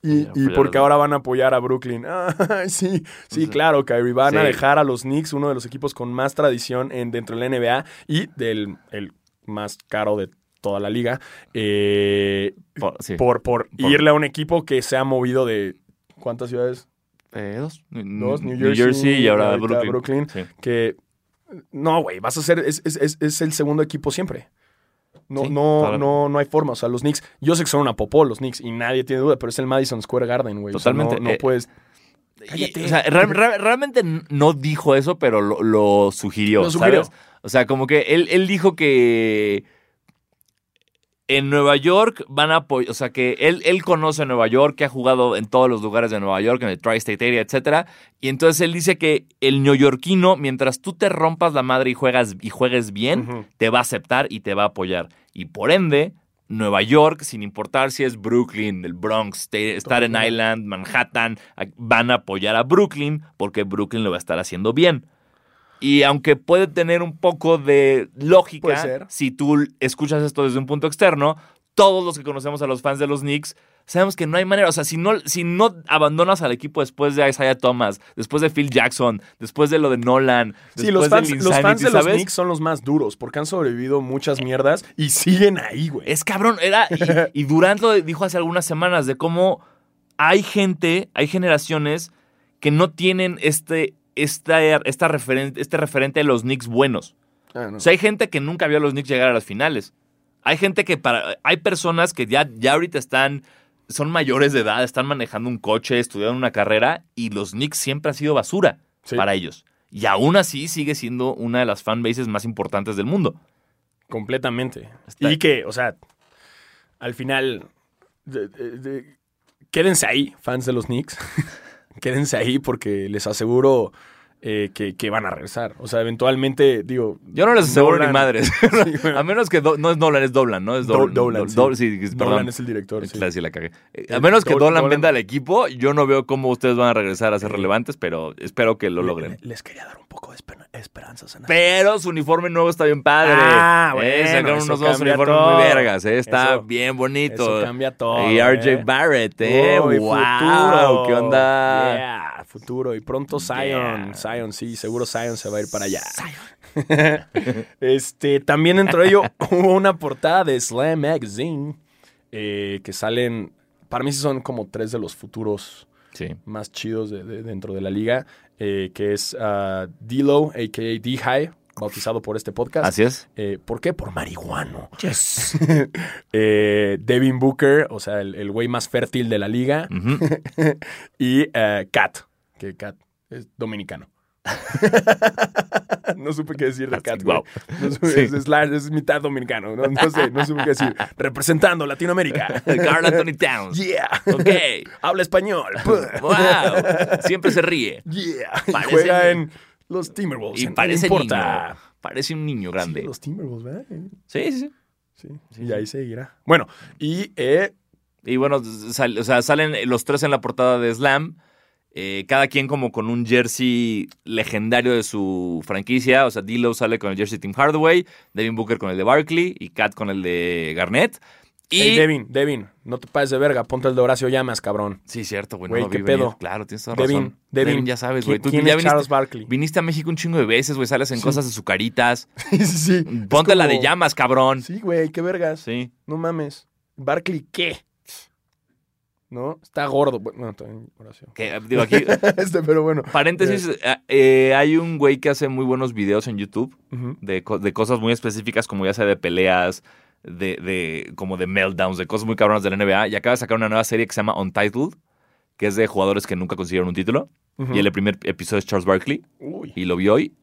Speaker 1: Y, y porque ahora van a apoyar a Brooklyn. Ay, sí, sí, claro, Kyrie. Van a dejar a los Knicks, uno de los equipos con más tradición en, dentro de la NBA y del el más caro de toda la liga. eh,
Speaker 2: Por- sí.
Speaker 1: por, por
Speaker 2: Por-
Speaker 1: irle a un equipo que se ha movido de. ¿Cuántas ciudades?
Speaker 2: Eh, dos.
Speaker 1: Dos, New
Speaker 2: New
Speaker 1: Jersey,
Speaker 2: Jersey y ahora Brooklyn.
Speaker 1: Brooklyn.
Speaker 2: Sí.
Speaker 1: Que. No, güey, vas a ser. Es, es- es- el segundo equipo siempre. No,
Speaker 2: Sí,
Speaker 1: no,
Speaker 2: claro.
Speaker 1: no, no hay forma. O sea, los Knicks. Yo sé que son una popó los Knicks y nadie tiene duda, pero es el Madison Square Garden, güey. O sea,
Speaker 2: Totalmente.
Speaker 1: no, no
Speaker 2: Eh,
Speaker 1: puedes.
Speaker 2: Y, o sea, real- real- realmente no dijo eso, pero lo, lo sugirió,
Speaker 1: Lo sugirió.
Speaker 2: ¿sabes? O sea, como que él, él dijo que en Nueva York van a apoyar, o sea, que él, él conoce Nueva York, que ha jugado en todos los lugares de Nueva York, en el Tri-State Area, etcétera, y entonces él dice que el neoyorquino, mientras tú te rompas la madre y juegas y juegues bien, te va a aceptar y te va a apoyar. Y por ende, Nueva York, sin importar si es Brooklyn, el Bronx, Sta- Staten. Island, Manhattan, van a apoyar a Brooklyn porque Brooklyn lo va a estar haciendo bien. Y aunque puede tener un poco de lógica,
Speaker 1: Puede ser.
Speaker 2: si tú escuchas esto desde un punto externo, todos los que conocemos a los fans de los Knicks sabemos que no hay manera. O sea, si no, si no abandonas al equipo después de Isaiah Thomas, después de Phil Jackson, después de lo de Nolan,
Speaker 1: Sí,
Speaker 2: después
Speaker 1: los fans,
Speaker 2: del
Speaker 1: los fans de los. Knicks son los más duros porque han sobrevivido muchas mierdas y siguen ahí, güey.
Speaker 2: Es cabrón, era. Y, y Durant lo dijo hace algunas semanas de cómo hay gente, hay generaciones que no tienen este, esta, esta referente, este referente de los Knicks buenos.
Speaker 1: Ah, no.
Speaker 2: O sea, hay gente que nunca vio a los Knicks llegar a las finales. Hay gente que para. Hay personas que ya, ya ahorita están. Son mayores de edad, están manejando un coche, estudiando una carrera, y los Knicks siempre han sido basura
Speaker 1: Sí.
Speaker 2: para ellos. Y aún así sigue siendo una de las fanbases más importantes del mundo.
Speaker 1: Completamente.
Speaker 2: Está-
Speaker 1: Y que, o sea, al final, de- de- de- quédense ahí, fans de los Knicks. quédense ahí porque les aseguro eh, que, que van a regresar. O sea, eventualmente, digo.
Speaker 2: Yo no les aseguro ni madres.
Speaker 1: Sí, bueno.
Speaker 2: a menos que do- no es Nolan, es Dolan, ¿no? Es
Speaker 1: Do-
Speaker 2: Dolan.
Speaker 1: Dolan,
Speaker 2: Do-
Speaker 1: sí.
Speaker 2: sí,
Speaker 1: Nolan
Speaker 2: perdón.
Speaker 1: es el director. sí.
Speaker 2: Claro, sí la cagué. Eh, A
Speaker 1: Eh,
Speaker 2: menos que
Speaker 1: Dol-
Speaker 2: Dolan
Speaker 1: Dolan-
Speaker 2: venda al equipo, yo no veo cómo ustedes van a regresar a ser relevantes, pero espero que lo
Speaker 1: Le-
Speaker 2: logren.
Speaker 1: le- Les quería dar un poco de esper- esperanzas.
Speaker 2: Pero su uniforme nuevo está bien padre.
Speaker 1: Ah,
Speaker 2: Eh,
Speaker 1: bueno,
Speaker 2: sacaron unos nuevos uniformes
Speaker 1: todo.
Speaker 2: muy vergas. eh, Está
Speaker 1: Eso-
Speaker 2: bien bonito.
Speaker 1: Eso cambia todo.
Speaker 2: Y RJ
Speaker 1: eh.
Speaker 2: Barrett, ¿eh?
Speaker 1: Uy,
Speaker 2: wow,
Speaker 1: futuro.
Speaker 2: ¿Qué onda?
Speaker 1: Yeah, futuro. Y pronto Zion.
Speaker 2: Yeah.
Speaker 1: Zion, sí, seguro Zion se va a ir para allá. este, también dentro de ello hubo una portada de Slam Magazine eh, que salen, para mí sí son como tres de los futuros
Speaker 2: Sí.
Speaker 1: más chidos de, de- dentro de la liga, eh, que es ah, D-Lo, a.k.a. D-High, bautizado por este podcast.
Speaker 2: Así es.
Speaker 1: Eh, ¿Por qué? Por marihuano. Eh, Devin Booker, o sea, el el güey más fértil de la liga. Y Cat, que Cat es dominicano. no supe qué decir de Cat, güey.
Speaker 2: wow.
Speaker 1: No supe-
Speaker 2: Sí.
Speaker 1: es, es es mitad dominicano. No, no sé, no supe qué decir. Representando Latinoamérica.
Speaker 2: Carl Anthony Towns.
Speaker 1: Yeah.
Speaker 2: Ok.
Speaker 1: Habla español.
Speaker 2: Wow. Siempre se ríe.
Speaker 1: Yeah.
Speaker 2: Parece
Speaker 1: juega en los Timberwolves.
Speaker 2: Y
Speaker 1: en-
Speaker 2: parece
Speaker 1: no importa.
Speaker 2: niño. Parece un niño grande.
Speaker 1: Sí, los Timberwolves, ¿verdad?
Speaker 2: Sí, sí, sí.
Speaker 1: Sí. Y ahí seguirá. Bueno, y eh,
Speaker 2: Y bueno, sal- o sea, salen los tres en la portada de Slam. Eh, cada quien como con un jersey legendario de su franquicia. O sea, D'Lo sale con el jersey Tim Hardaway, Devin Booker con el de Barkley y Kat con el de Garnett. Y...
Speaker 1: Devin, Devin, no te pases de verga, ponte el de Horacio Llamas, cabrón.
Speaker 2: Sí, cierto, güey.
Speaker 1: Güey,
Speaker 2: no
Speaker 1: ¿qué
Speaker 2: venir.
Speaker 1: pedo?
Speaker 2: Claro, tienes toda
Speaker 1: Devin,
Speaker 2: razón.
Speaker 1: Devin,
Speaker 2: ya sabes,
Speaker 1: ¿quién-
Speaker 2: güey. Tú
Speaker 1: quién
Speaker 2: ya
Speaker 1: es
Speaker 2: viniste,
Speaker 1: Charles Barkley?
Speaker 2: viniste a México un chingo de veces, güey. Sales en
Speaker 1: Sí.
Speaker 2: cosas azucaritas.
Speaker 1: sí, sí, sí.
Speaker 2: Ponte la de llamas, cabrón.
Speaker 1: Sí, güey, qué vergas.
Speaker 2: Sí.
Speaker 1: No mames. Barkley, ¿qué? ¿No? Está gordo. Bueno, también Horacio.
Speaker 2: Que, digo, aquí,
Speaker 1: este, pero bueno.
Speaker 2: paréntesis, eh, eh, hay un güey que hace muy buenos videos en YouTube. De, de cosas muy específicas, como ya sea de peleas, de, de como de meltdowns, de cosas muy cabronas de la NBA. Y acaba de sacar una nueva serie que se llama Untitled, que es de jugadores que nunca consiguieron un título. Y el primer episodio es Charles Barkley,
Speaker 1: Uy,
Speaker 2: y lo vi hoy.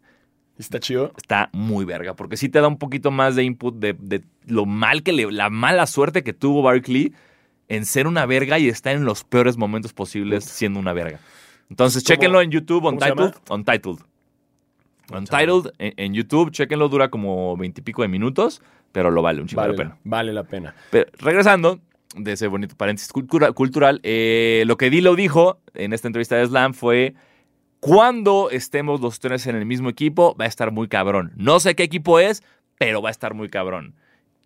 Speaker 1: está chido.
Speaker 2: Está muy verga, porque sí te da un poquito más de input de, de lo mal que le, la mala suerte que tuvo Barkley en ser una verga y estar en los peores momentos posibles siendo una verga. Entonces,
Speaker 1: ¿Cómo-
Speaker 2: chéquenlo en YouTube, Untitled. Untitled. Untitled en, en YouTube, chéquenlo, dura como veintipico de minutos, pero lo vale un chingo
Speaker 1: Vale,
Speaker 2: de pena.
Speaker 1: vale la pena.
Speaker 2: Pero regresando de ese bonito paréntesis cultura- cultural, eh, lo que Dilo dijo en esta entrevista de Slam fue: cuando estemos los tres en el mismo equipo, va a estar muy cabrón. No sé qué equipo es, pero va a estar muy cabrón.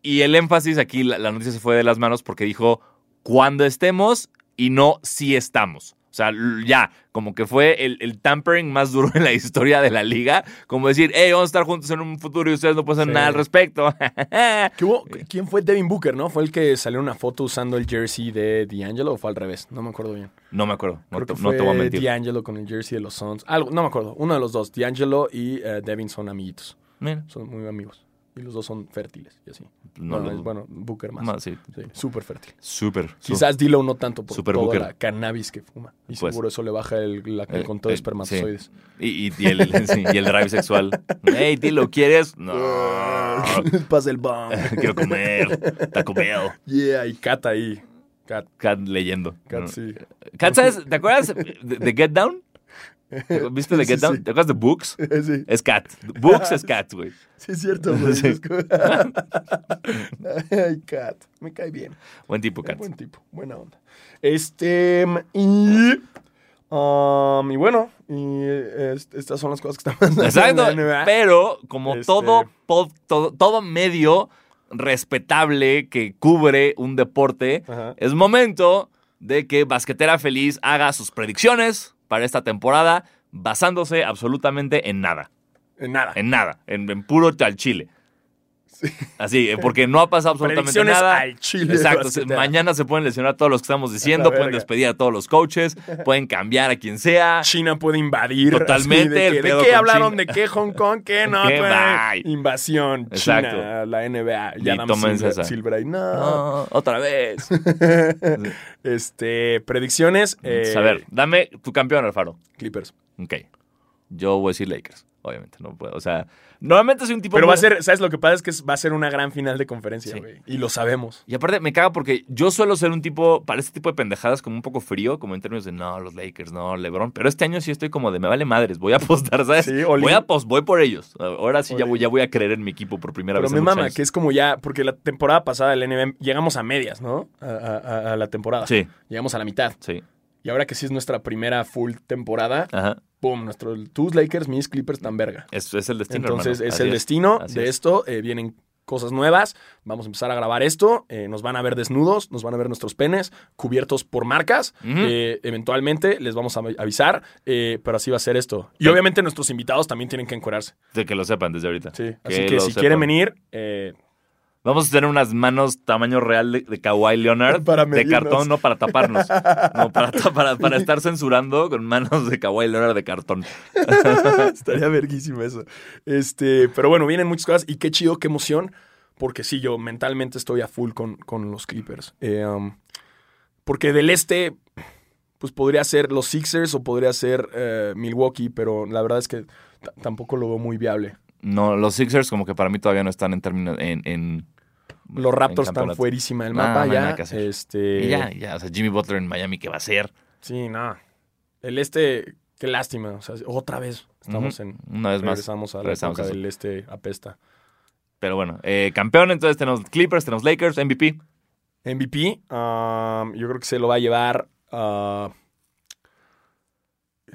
Speaker 2: Y el énfasis aquí, la, la noticia se fue de las manos porque dijo cuando estemos y no si estamos. O sea, ya, como que fue el, el tampering más duro en la historia de la liga. Como decir, hey, vamos a estar juntos en un futuro y ustedes no pueden hacer
Speaker 1: Sí.
Speaker 2: nada al respecto.
Speaker 1: ¿Quién fue Devin Booker, no? ¿Fue el que salió una foto usando el jersey de D'Angelo o fue al revés? No me acuerdo bien.
Speaker 2: no me acuerdo, no,
Speaker 1: Creo
Speaker 2: te,
Speaker 1: que
Speaker 2: no
Speaker 1: fue
Speaker 2: te voy a mentir.
Speaker 1: D'Angelo con el jersey de los Suns. Algo, no me acuerdo. Uno de los dos. D'Angelo y eh, Devin son amiguitos.
Speaker 2: Mira,
Speaker 1: Son muy amigos. Y los dos son fértiles y así.
Speaker 2: no
Speaker 1: No,
Speaker 2: lo-
Speaker 1: es, bueno, Booker más.
Speaker 2: más, sí.
Speaker 1: Sí, súper fértil.
Speaker 2: Súper. su-
Speaker 1: Quizás Dilo no tanto por
Speaker 2: Super
Speaker 1: toda
Speaker 2: Booker.
Speaker 1: la cannabis que fuma. Y
Speaker 2: Pues.
Speaker 1: seguro eso le baja el, la, el
Speaker 2: Eh,
Speaker 1: conteo de
Speaker 2: eh,
Speaker 1: espermatozoides.
Speaker 2: Y, y- y el, sí, y el drive sexual. Hey, Tilo, ¿quieres? No.
Speaker 1: Pasa el bomb.
Speaker 2: Quiero comer. Taco Bell.
Speaker 1: yeah, y Kat ahí. Kat,
Speaker 2: Kat leyendo.
Speaker 1: Kat
Speaker 2: No.
Speaker 1: sí.
Speaker 2: Kat, ¿sabes? ¿Te acuerdas de, de Get Down? ¿Viste de
Speaker 1: Sí,
Speaker 2: Get Down?
Speaker 1: sí.
Speaker 2: ¿Te acuerdas de Books?
Speaker 1: sí.
Speaker 2: Es Cat. Books es Cat, güey.
Speaker 1: Sí, es cierto, güey. Ay, Kat. Me cae bien.
Speaker 2: Buen tipo, Cat.
Speaker 1: Buen tipo, buena onda. Este, y, um, y bueno, y eh, est- estas son las cosas que están pasando
Speaker 2: Exacto. Pero como
Speaker 1: Este-
Speaker 2: todo, pod- todo, todo medio respetable que cubre un deporte,
Speaker 1: Ajá.
Speaker 2: es momento de que Basquetera Feliz haga sus predicciones para esta temporada basándose absolutamente en nada.
Speaker 1: En nada.
Speaker 2: En nada. En, en puro al chile. Así, eh, porque no ha pasado absolutamente nada.
Speaker 1: al chile
Speaker 2: Exacto. mañana se pueden lesionar todos los que estamos diciendo, pueden
Speaker 1: verga.
Speaker 2: despedir a todos los coaches, pueden cambiar a quien sea.
Speaker 1: China puede invadir.
Speaker 2: Totalmente, el
Speaker 1: ¿De, qué,
Speaker 2: pedo
Speaker 1: ¿de qué
Speaker 2: con
Speaker 1: hablaron?
Speaker 2: China.
Speaker 1: ¿De qué Hong Kong? ¿Qué no?
Speaker 2: ¿Qué?
Speaker 1: pues. Invasión
Speaker 2: Exacto.
Speaker 1: China, la NBA.
Speaker 2: Y
Speaker 1: Ya Adam
Speaker 2: tómense
Speaker 1: Silver,
Speaker 2: esa.
Speaker 1: Silver ahí. No.
Speaker 2: No, otra vez.
Speaker 1: este, predicciones. eh,
Speaker 2: a ver, dame tu campeón, Alfaro.
Speaker 1: Clippers.
Speaker 2: Ok. Yo voy a decir Lakers. Obviamente, no puedo. O sea, normalmente soy un tipo.
Speaker 1: Pero
Speaker 2: muy-
Speaker 1: va a ser, ¿sabes? Lo que pasa es que va a ser una gran final de conferencia,
Speaker 2: Sí.
Speaker 1: güey. Y lo sabemos.
Speaker 2: Y aparte me caga porque yo suelo ser un tipo, para este tipo de pendejadas, como un poco frío, como en términos de no, los Lakers, no, LeBron. Pero este año sí estoy como de me vale madres, voy a apostar, ¿sabes?
Speaker 1: Sí,
Speaker 2: voy a pos- voy por ellos. Ahora sí ya voy, ya voy a creer en mi equipo por primera
Speaker 1: Pero
Speaker 2: vez.
Speaker 1: me
Speaker 2: en muchos
Speaker 1: mama,
Speaker 2: años.
Speaker 1: que es como ya, porque la temporada pasada del NBA llegamos a medias, ¿no? A, a- a- a la temporada.
Speaker 2: Sí,
Speaker 1: Llegamos a la mitad.
Speaker 2: sí.
Speaker 1: Y ahora que sí es nuestra primera full temporada,
Speaker 2: Ajá.
Speaker 1: ¡pum! Nuestro, tus Lakers, mis Clippers tan verga.
Speaker 2: Es, es el destino.
Speaker 1: Entonces
Speaker 2: hermano.
Speaker 1: es
Speaker 2: Así
Speaker 1: el destino
Speaker 2: Así
Speaker 1: de
Speaker 2: es.
Speaker 1: esto. eh, vienen cosas nuevas. Vamos a empezar a grabar esto. eh, nos van a ver desnudos, nos van a ver nuestros penes cubiertos por marcas. Eh, eventualmente les vamos a avisar, eh, pero así va a ser esto. Y
Speaker 2: Sí.
Speaker 1: obviamente nuestros invitados también tienen que encuerarse.
Speaker 2: De que lo sepan desde ahorita.
Speaker 1: Sí.
Speaker 2: Que
Speaker 1: Así que si
Speaker 2: sepan.
Speaker 1: quieren venir,
Speaker 2: Vamos a tener unas manos tamaño real de, de Kawhi Leonard.
Speaker 1: Para
Speaker 2: de cartón, no para taparnos. No, para, para, para estar censurando con manos de Kawhi Leonard de cartón.
Speaker 1: Estaría verguísimo eso. Este, pero bueno, vienen muchas cosas y qué chido, qué emoción, porque sí, yo mentalmente estoy a full con, con los Clippers. Eh, um, porque del este, pues podría ser los Sixers o podría ser eh, Milwaukee, pero la verdad es que tampoco lo veo muy viable.
Speaker 2: No, los Sixers como que para mí todavía no están en términos en, en-
Speaker 1: Los Raptors están fuerísima del mapa
Speaker 2: no
Speaker 1: ya.
Speaker 2: nada.
Speaker 1: Este,
Speaker 2: Y ya, ya, o sea, Jimmy Butler en Miami, ¿qué va a hacer?
Speaker 1: Sí, no. El este, qué lástima. O sea, otra vez estamos en.
Speaker 2: Una vez más.
Speaker 1: Regresamos a la
Speaker 2: regresamos
Speaker 1: época
Speaker 2: a
Speaker 1: del este apesta.
Speaker 2: Pero bueno, eh, campeón, entonces tenemos Clippers, tenemos Lakers, MVP.
Speaker 1: MVP, um, yo creo que se lo va a llevar. ah,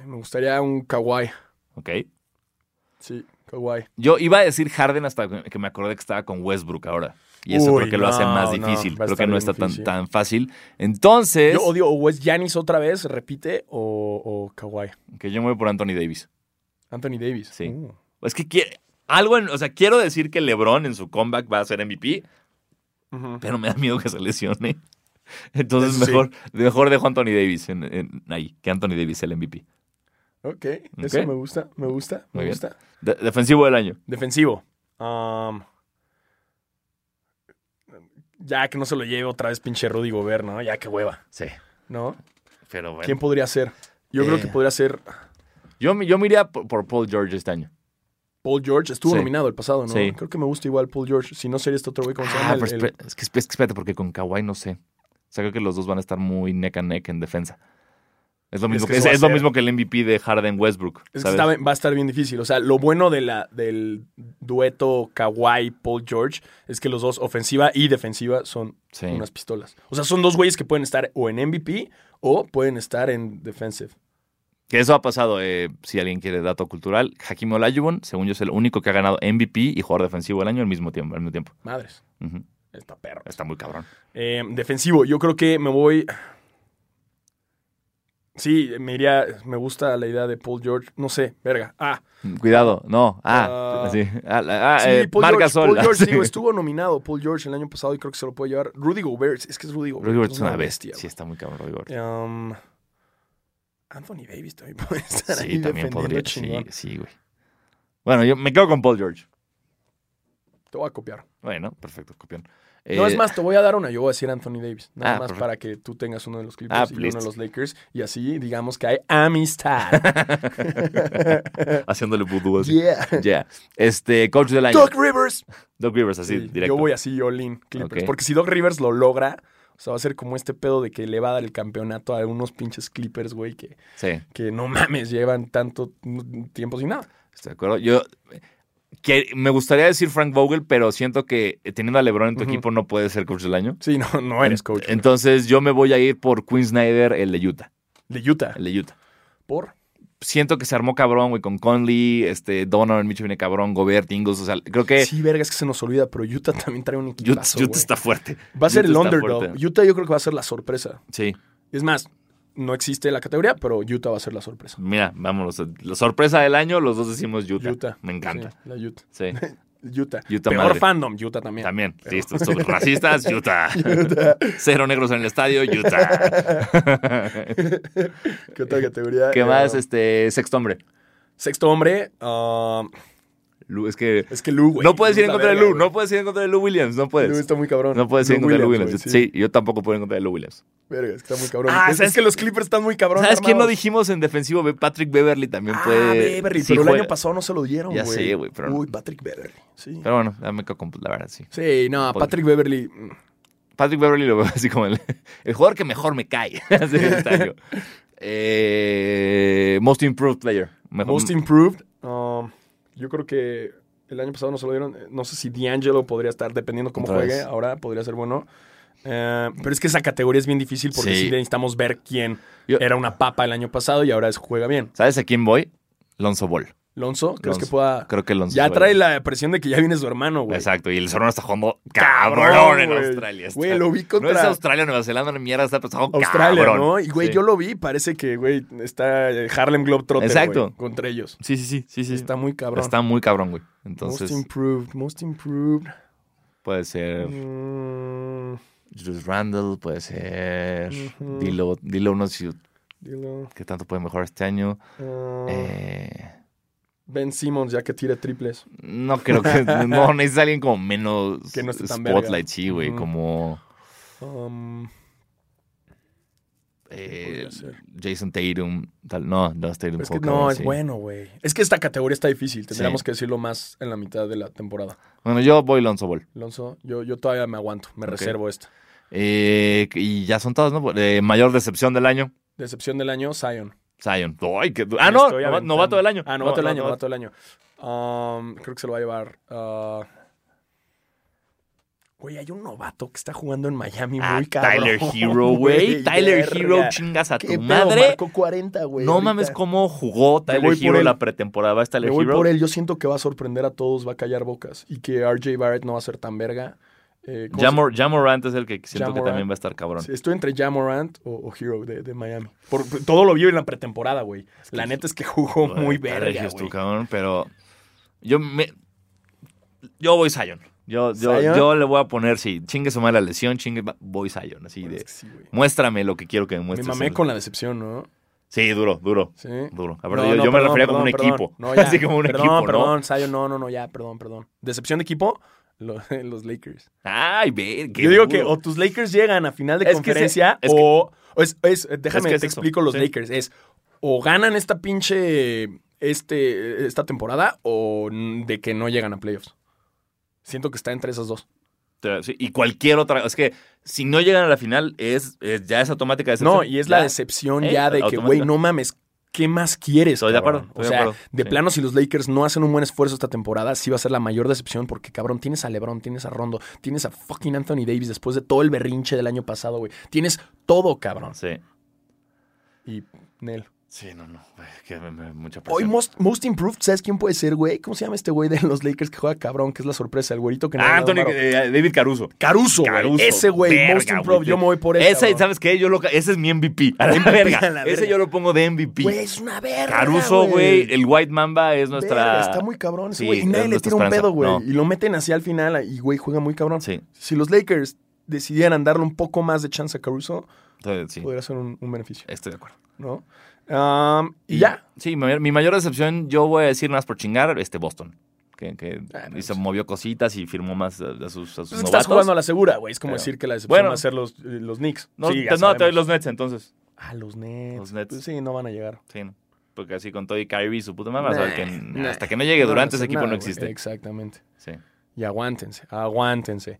Speaker 1: me gustaría un Kawhi.
Speaker 2: Ok.
Speaker 1: Sí, Kawhi.
Speaker 2: Yo iba a decir Harden hasta que me acordé que estaba con Westbrook ahora. Y eso
Speaker 1: Uy,
Speaker 2: creo que lo hace
Speaker 1: no,
Speaker 2: más difícil. creo que no está tan, tan fácil. Entonces,
Speaker 1: Yo odio o es Giannis otra vez, repite, o, o Kawhi.
Speaker 2: que yo me voy por Anthony Davis.
Speaker 1: Anthony Davis.
Speaker 2: Sí.
Speaker 1: Uh.
Speaker 2: Es que quiere, algo en, o sea, quiero decir que LeBron en su comeback va a ser MVP, pero me da miedo que se lesione. Entonces
Speaker 1: Eso sí.
Speaker 2: mejor, mejor dejo a Anthony Davis en, en- ahí, que Anthony Davis el MVP.
Speaker 1: Ok, eso me gusta, me gusta, me
Speaker 2: Muy bien.
Speaker 1: gusta.
Speaker 2: De- defensivo del año.
Speaker 1: Defensivo. Um, ya que no se lo lleve otra vez pinche Rudy Gobert, ¿no? Ya que hueva,
Speaker 2: Sí.
Speaker 1: ¿no?
Speaker 2: Pero bueno.
Speaker 1: ¿Quién podría ser? Yo creo
Speaker 2: Eh.
Speaker 1: que podría ser
Speaker 2: Yo, me- yo me iría por, por Paul George este año.
Speaker 1: Paul George. Estuvo
Speaker 2: Sí.
Speaker 1: nominado el pasado, ¿no?
Speaker 2: Sí.
Speaker 1: Creo que me gusta igual Paul George. Si no sería este otro güey, ¿cómo se
Speaker 2: Ah,
Speaker 1: llama? El-
Speaker 2: pero
Speaker 1: el-
Speaker 2: es, que, es que espérate, porque con Kawhi no sé. O sea, creo que los dos van a estar muy neck and neck en defensa. Es lo mismo,
Speaker 1: que
Speaker 2: que, es, es lo mismo que el MVP de Harden Westbrook.
Speaker 1: Es que va a estar bien difícil. O sea, lo bueno de la, del dueto Kawhi-Paul George es que los dos, ofensiva y defensiva, son
Speaker 2: Sí.
Speaker 1: unas pistolas. O sea, son dos güeyes que pueden estar o en MVP o pueden estar en defensive.
Speaker 2: Que eso ha pasado, eh, si alguien quiere dato cultural. Hakim Olajuwon, según yo, es el único que ha ganado MVP y jugador defensivo del año al mismo tiempo. Al mismo tiempo.
Speaker 1: Madres. Está perro.
Speaker 2: Está muy cabrón.
Speaker 1: Eh, defensivo, yo creo que me voy. Sí, me iría. Me gusta la idea de Paul George. No sé, verga. Ah,
Speaker 2: Cuidado, no. Ah,
Speaker 1: Ah.
Speaker 2: sí. Ah, ah,
Speaker 1: sí,
Speaker 2: eh,
Speaker 1: Paul
Speaker 2: marca
Speaker 1: George.
Speaker 2: sol.
Speaker 1: Paul George,
Speaker 2: Sí.
Speaker 1: digo, estuvo nominado Paul George el año pasado y creo que se lo puede llevar. Rudy Gobert, es que es Rudy Gobert.
Speaker 2: Rudy Gobert es una bestia. Sí, está muy cabrón, Rudy Gobert.
Speaker 1: Um, Anthony Davis también puede estar ahí
Speaker 2: Sí, también podría.
Speaker 1: chingón.
Speaker 2: Sí, sí, güey. Bueno, yo me quedo con Paul George.
Speaker 1: Te voy a copiar.
Speaker 2: Bueno, perfecto, copión.
Speaker 1: No,
Speaker 2: Eh,
Speaker 1: es más, te voy a dar una. Yo voy a decir Anthony Davis. Nada
Speaker 2: Ah,
Speaker 1: más
Speaker 2: perfecto.
Speaker 1: para que tú tengas uno de los Clippers
Speaker 2: Ah,
Speaker 1: y uno de los Lakers. Y así digamos que hay amistad.
Speaker 2: Haciéndole vudú así.
Speaker 1: yeah.
Speaker 2: Ya. Este, coach del año.
Speaker 1: Doc Rivers.
Speaker 2: Doc Rivers, así,
Speaker 1: Sí,
Speaker 2: directo.
Speaker 1: Yo voy así, all-in Clippers.
Speaker 2: Ok.
Speaker 1: Porque si Doc Rivers lo logra, o sea, va a ser como este pedo de que le va a dar el campeonato a unos pinches Clippers, güey, que,
Speaker 2: Sí,
Speaker 1: que no mames, llevan tanto tiempo sin nada.
Speaker 2: estoy de acuerdo. Yo que me gustaría decir Frank Vogel, pero siento que eh, teniendo a LeBron en tu equipo no puedes ser coach del año.
Speaker 1: Sí, no, no eres coach.
Speaker 2: Entonces yo me voy a ir por Quinn Snyder, el de Utah.
Speaker 1: de Utah.
Speaker 2: El de Utah.
Speaker 1: ¿Por?
Speaker 2: siento que se armó cabrón, güey, con Conley, este, Donovan Mitchell viene cabrón, Gobert, Ingles, o sea, creo que
Speaker 1: Sí, verga, es que se nos olvida, pero Utah también trae un
Speaker 2: Utah,
Speaker 1: equipazo,
Speaker 2: Utah
Speaker 1: güey.
Speaker 2: está fuerte.
Speaker 1: Va a ser el
Speaker 2: Utah
Speaker 1: underdog.
Speaker 2: fuerte.
Speaker 1: Utah yo creo que va a ser la sorpresa.
Speaker 2: Sí,
Speaker 1: Es más, no existe la categoría, pero Utah va a ser la sorpresa.
Speaker 2: mira, vámonos. La sorpresa del año, los dos decimos Utah.
Speaker 1: Utah.
Speaker 2: Me encanta.
Speaker 1: Sí, la Utah.
Speaker 2: Sí,
Speaker 1: Utah.
Speaker 2: Utah
Speaker 1: Peor
Speaker 2: madre.
Speaker 1: fandom, Utah también.
Speaker 2: también.
Speaker 1: Pero-
Speaker 2: Listo, racistas, Utah. Cero negros en el estadio, Utah.
Speaker 1: ¿Qué otra categoría?
Speaker 2: ¿Qué
Speaker 1: Eh,
Speaker 2: más? Este, sexto hombre.
Speaker 1: Sexto hombre. ah,
Speaker 2: Lu- es que
Speaker 1: es que Lou, güey.
Speaker 2: no puedes ir en contra de
Speaker 1: güey.
Speaker 2: no puedes ir en contra de Lou Williams, no
Speaker 1: Lou
Speaker 2: puedes.
Speaker 1: está muy cabrón.
Speaker 2: No puedes ir en
Speaker 1: Lou
Speaker 2: contra de Lou
Speaker 1: Williams, güey,
Speaker 2: sí. yo tampoco puedo ir en contra de Lou Williams.
Speaker 1: Verga, es que está muy cabrón.
Speaker 2: Ah,
Speaker 1: es,
Speaker 2: ¿sabes
Speaker 1: es que los Clippers están muy cabrón.
Speaker 2: ¿Sabes quién no
Speaker 1: armados.
Speaker 2: dijimos en defensivo? Patrick Beverly también
Speaker 1: Ah,
Speaker 2: puede.
Speaker 1: Beverly,
Speaker 2: sí
Speaker 1: pero el año pasado no se lo dieron,
Speaker 2: Ya
Speaker 1: güey.
Speaker 2: sé, güey, pero.
Speaker 1: Uy, Patrick Beverly. Sí.
Speaker 2: Pero bueno, ya me quedo con la verdad, sí.
Speaker 1: Sí, no, Patrick Beverly. mm,
Speaker 2: Patrick Beverly lo veo así como el, el jugador que mejor me cae. Así. Eh, most Improved Player. Mejor-
Speaker 1: Most improved. um, yo creo que el año pasado no se lo dieron. Eh, No sé si D'Angelo podría estar, dependiendo cómo juegue. Ahora podría ser bueno. Eh, pero es que esa categoría es bien difícil porque
Speaker 2: Sí.
Speaker 1: sí, necesitamos ver quién
Speaker 2: Yo-
Speaker 1: era una papa el año pasado y ahora es, juega bien.
Speaker 2: ¿Sabes a quién voy? Lonzo Ball.
Speaker 1: Lonzo, ¿crees
Speaker 2: Lonzo.
Speaker 1: que pueda...?
Speaker 2: Creo que Lonzo.
Speaker 1: Ya trae la presión de que ya viene su hermano, güey.
Speaker 2: Exacto, y el Sorno está jugando
Speaker 1: Cabrón,
Speaker 2: cabrón, en
Speaker 1: güey.
Speaker 2: Australia. Está-
Speaker 1: Güey, lo vi
Speaker 2: No
Speaker 1: contra-
Speaker 2: es Australia, Nueva Zelanda, ni mierda, está pasando
Speaker 1: Australia,
Speaker 2: cabrón.
Speaker 1: ¿no? Y, güey,
Speaker 2: Sí.
Speaker 1: yo lo vi. Parece que, güey, está Harlem Globetrotter,
Speaker 2: Exacto.
Speaker 1: güey, contra ellos.
Speaker 2: Sí, sí, sí, sí, sí.
Speaker 1: Está muy cabrón.
Speaker 2: Está muy cabrón, güey.
Speaker 1: most improved, most improved.
Speaker 2: puede ser
Speaker 1: Mm,
Speaker 2: Julius Randle, puede ser. Dilo, Dilo, no sé si-
Speaker 1: dilo.
Speaker 2: qué tanto puede mejorar este año.
Speaker 1: Ah,
Speaker 2: Eh,
Speaker 1: ben Simmons, ya que tira triples.
Speaker 2: no creo que. no, necesitas alguien como menos
Speaker 1: Que no esté tan
Speaker 2: spotlight,
Speaker 1: verga.
Speaker 2: sí, güey. Como
Speaker 1: Um,
Speaker 2: eh? Jason Tatum. Tal. No, no, Tatum
Speaker 1: es que
Speaker 2: jugó
Speaker 1: no,
Speaker 2: cabrón,
Speaker 1: es
Speaker 2: sí.
Speaker 1: bueno, güey. Es que esta categoría está difícil. Tendríamos
Speaker 2: Sí.
Speaker 1: que decirlo más en la mitad de la temporada.
Speaker 2: Bueno, yo voy Lonzo Ball.
Speaker 1: Alonso, yo, yo todavía me aguanto. Me reservo esta.
Speaker 2: Eh, y ya son todas, ¿no? Eh, mayor decepción del año.
Speaker 1: Decepción del año, Zion.
Speaker 2: Zion. Ay, du- ah, no, novato del año.
Speaker 1: Ah, novato del
Speaker 2: No,
Speaker 1: año,
Speaker 2: no,
Speaker 1: novato del año. Um, creo que se lo va a llevar. ah, Güey, hay un novato que está jugando en Miami
Speaker 2: Ah,
Speaker 1: muy cabrón.
Speaker 2: Tyler Hero, güey. Tyler
Speaker 1: verga.
Speaker 2: Hero, chingas a
Speaker 1: ¿Qué
Speaker 2: tu
Speaker 1: pedo?
Speaker 2: madre.
Speaker 1: Marcó 40, güey.
Speaker 2: No
Speaker 1: ahorita.
Speaker 2: mames cómo jugó Tyler Hero
Speaker 1: él.
Speaker 2: la pretemporada. ¿Va
Speaker 1: Me
Speaker 2: Tyler
Speaker 1: voy
Speaker 2: Hero?
Speaker 1: por él. Yo siento que va a sorprender a todos, va a callar bocas. Y que RJ Barrett no va a ser tan verga. Eh, ¿cómo se-
Speaker 2: Jamor- Jamorant es el que siento que también va a estar cabrón.
Speaker 1: Sí, Estoy entre Jamorant o, o Hero de, de Miami. Por, todo lo vi en la pretemporada, güey. La neta es que jugó muy verga, güey.
Speaker 2: cabrón, pero yo me... Yo voy Zion. Yo, yo, le voy a poner, sí, chingue su madre la lesión, chingue, voy Zion. Así
Speaker 1: Bueno,
Speaker 2: de,
Speaker 1: es que sí, güey.
Speaker 2: muéstrame lo que quiero que me
Speaker 1: Me
Speaker 2: muestres.
Speaker 1: mamé con la decepción, ¿no?
Speaker 2: Sí, duro, duro.
Speaker 1: Sí.
Speaker 2: Duro. A ver,
Speaker 1: No,
Speaker 2: yo,
Speaker 1: no,
Speaker 2: yo me
Speaker 1: perdón,
Speaker 2: refería como un
Speaker 1: perdón,
Speaker 2: equipo.
Speaker 1: perdón. No, ya.
Speaker 2: Así como un
Speaker 1: perdón,
Speaker 2: equipo, ¿no?
Speaker 1: Perdón, Zion, no, no, no, ya, perdón, perdón. ¿Decepción de equipo? Lo- los Lakers.
Speaker 2: Ay, ve, qué
Speaker 1: Yo digo
Speaker 2: duro.
Speaker 1: que o tus Lakers llegan a final de
Speaker 2: Es que
Speaker 1: conferencia
Speaker 2: se- es que-
Speaker 1: o, o es, es- déjame
Speaker 2: Es que es
Speaker 1: te
Speaker 2: eso,
Speaker 1: explico los
Speaker 2: sí.
Speaker 1: Lakers. Es o ganan esta pinche este, esta temporada o de que no llegan a playoffs. Siento que está entre esas dos.
Speaker 2: Sí, y cualquier otra. Es que si no llegan a la final, es, es- ya es automática decepción.
Speaker 1: No, y es la decepción
Speaker 2: Eh,
Speaker 1: ya de que, güey, no mames, ¿qué más quieres?
Speaker 2: Estoy de acuerdo,
Speaker 1: O
Speaker 2: de
Speaker 1: sea,
Speaker 2: acuerdo,
Speaker 1: de
Speaker 2: sí.
Speaker 1: plano, si los Lakers no hacen un buen esfuerzo esta temporada, sí va a ser la mayor decepción porque, cabrón, tienes a LeBron, tienes a Rondo, tienes a fucking Anthony Davis después de todo el berrinche del año pasado, güey. Tienes todo, cabrón.
Speaker 2: Sí.
Speaker 1: Y, Nel.
Speaker 2: Sí, no, no. güey, que me- me- mucha
Speaker 1: Hoy
Speaker 2: presión.
Speaker 1: most, most Improved, ¿sabes quién puede ser, güey? ¿Cómo se llama este güey de los Lakers que juega cabrón? Que es la sorpresa, el güerito que no
Speaker 2: Ah, Anthony, eh, David Caruso.
Speaker 1: Caruso, güey.
Speaker 2: Caruso,
Speaker 1: Ese güey,
Speaker 2: verga,
Speaker 1: Most Improved,
Speaker 2: güey.
Speaker 1: yo me voy por él.
Speaker 2: Ese. ¿sabes qué? Yo lo, ese es mi MVP. A la
Speaker 1: MVP,
Speaker 2: verga.
Speaker 1: a la
Speaker 2: Ese yo lo pongo de MVP.
Speaker 1: Güey, es una verga.
Speaker 2: Caruso, güey. El White Mamba es nuestra.
Speaker 1: Verga, está muy cabrón ese
Speaker 2: Sí,
Speaker 1: güey. y
Speaker 2: es
Speaker 1: nadie le tira un
Speaker 2: esperanza.
Speaker 1: pedo, güey.
Speaker 2: No.
Speaker 1: Y lo meten así al final y, güey, juega muy cabrón.
Speaker 2: Sí,
Speaker 1: Si los Lakers decidieran darle un poco más de chance a Caruso,
Speaker 2: sí.
Speaker 1: podría ser un, un beneficio,
Speaker 2: Estoy de acuerdo.
Speaker 1: ¿no? Um, y, ya.
Speaker 2: Sí, mi mayor, mi mayor decepción, yo voy a decir más por chingar, este Boston. Que, que
Speaker 1: Ah, no,
Speaker 2: se movió cositas y firmó más a, a sus, a sus
Speaker 1: estás
Speaker 2: novatos.
Speaker 1: jugando a la segura, güey. Es como
Speaker 2: Pero-
Speaker 1: decir que la decepción
Speaker 2: Bueno.
Speaker 1: va a ser los, eh, los Knicks.
Speaker 2: No,
Speaker 1: sí,
Speaker 2: te, no, te doy los Nets entonces.
Speaker 1: Ah, los Nets.
Speaker 2: Los Nets.
Speaker 1: Pues sí, no van a llegar.
Speaker 2: Sí, no. Porque así con todo y Kyrie y su puta que
Speaker 1: Nah,
Speaker 2: hasta que no llegue durante ese equipo
Speaker 1: nada,
Speaker 2: no existe.
Speaker 1: Exactamente.
Speaker 2: Sí.
Speaker 1: Y aguántense, aguántense.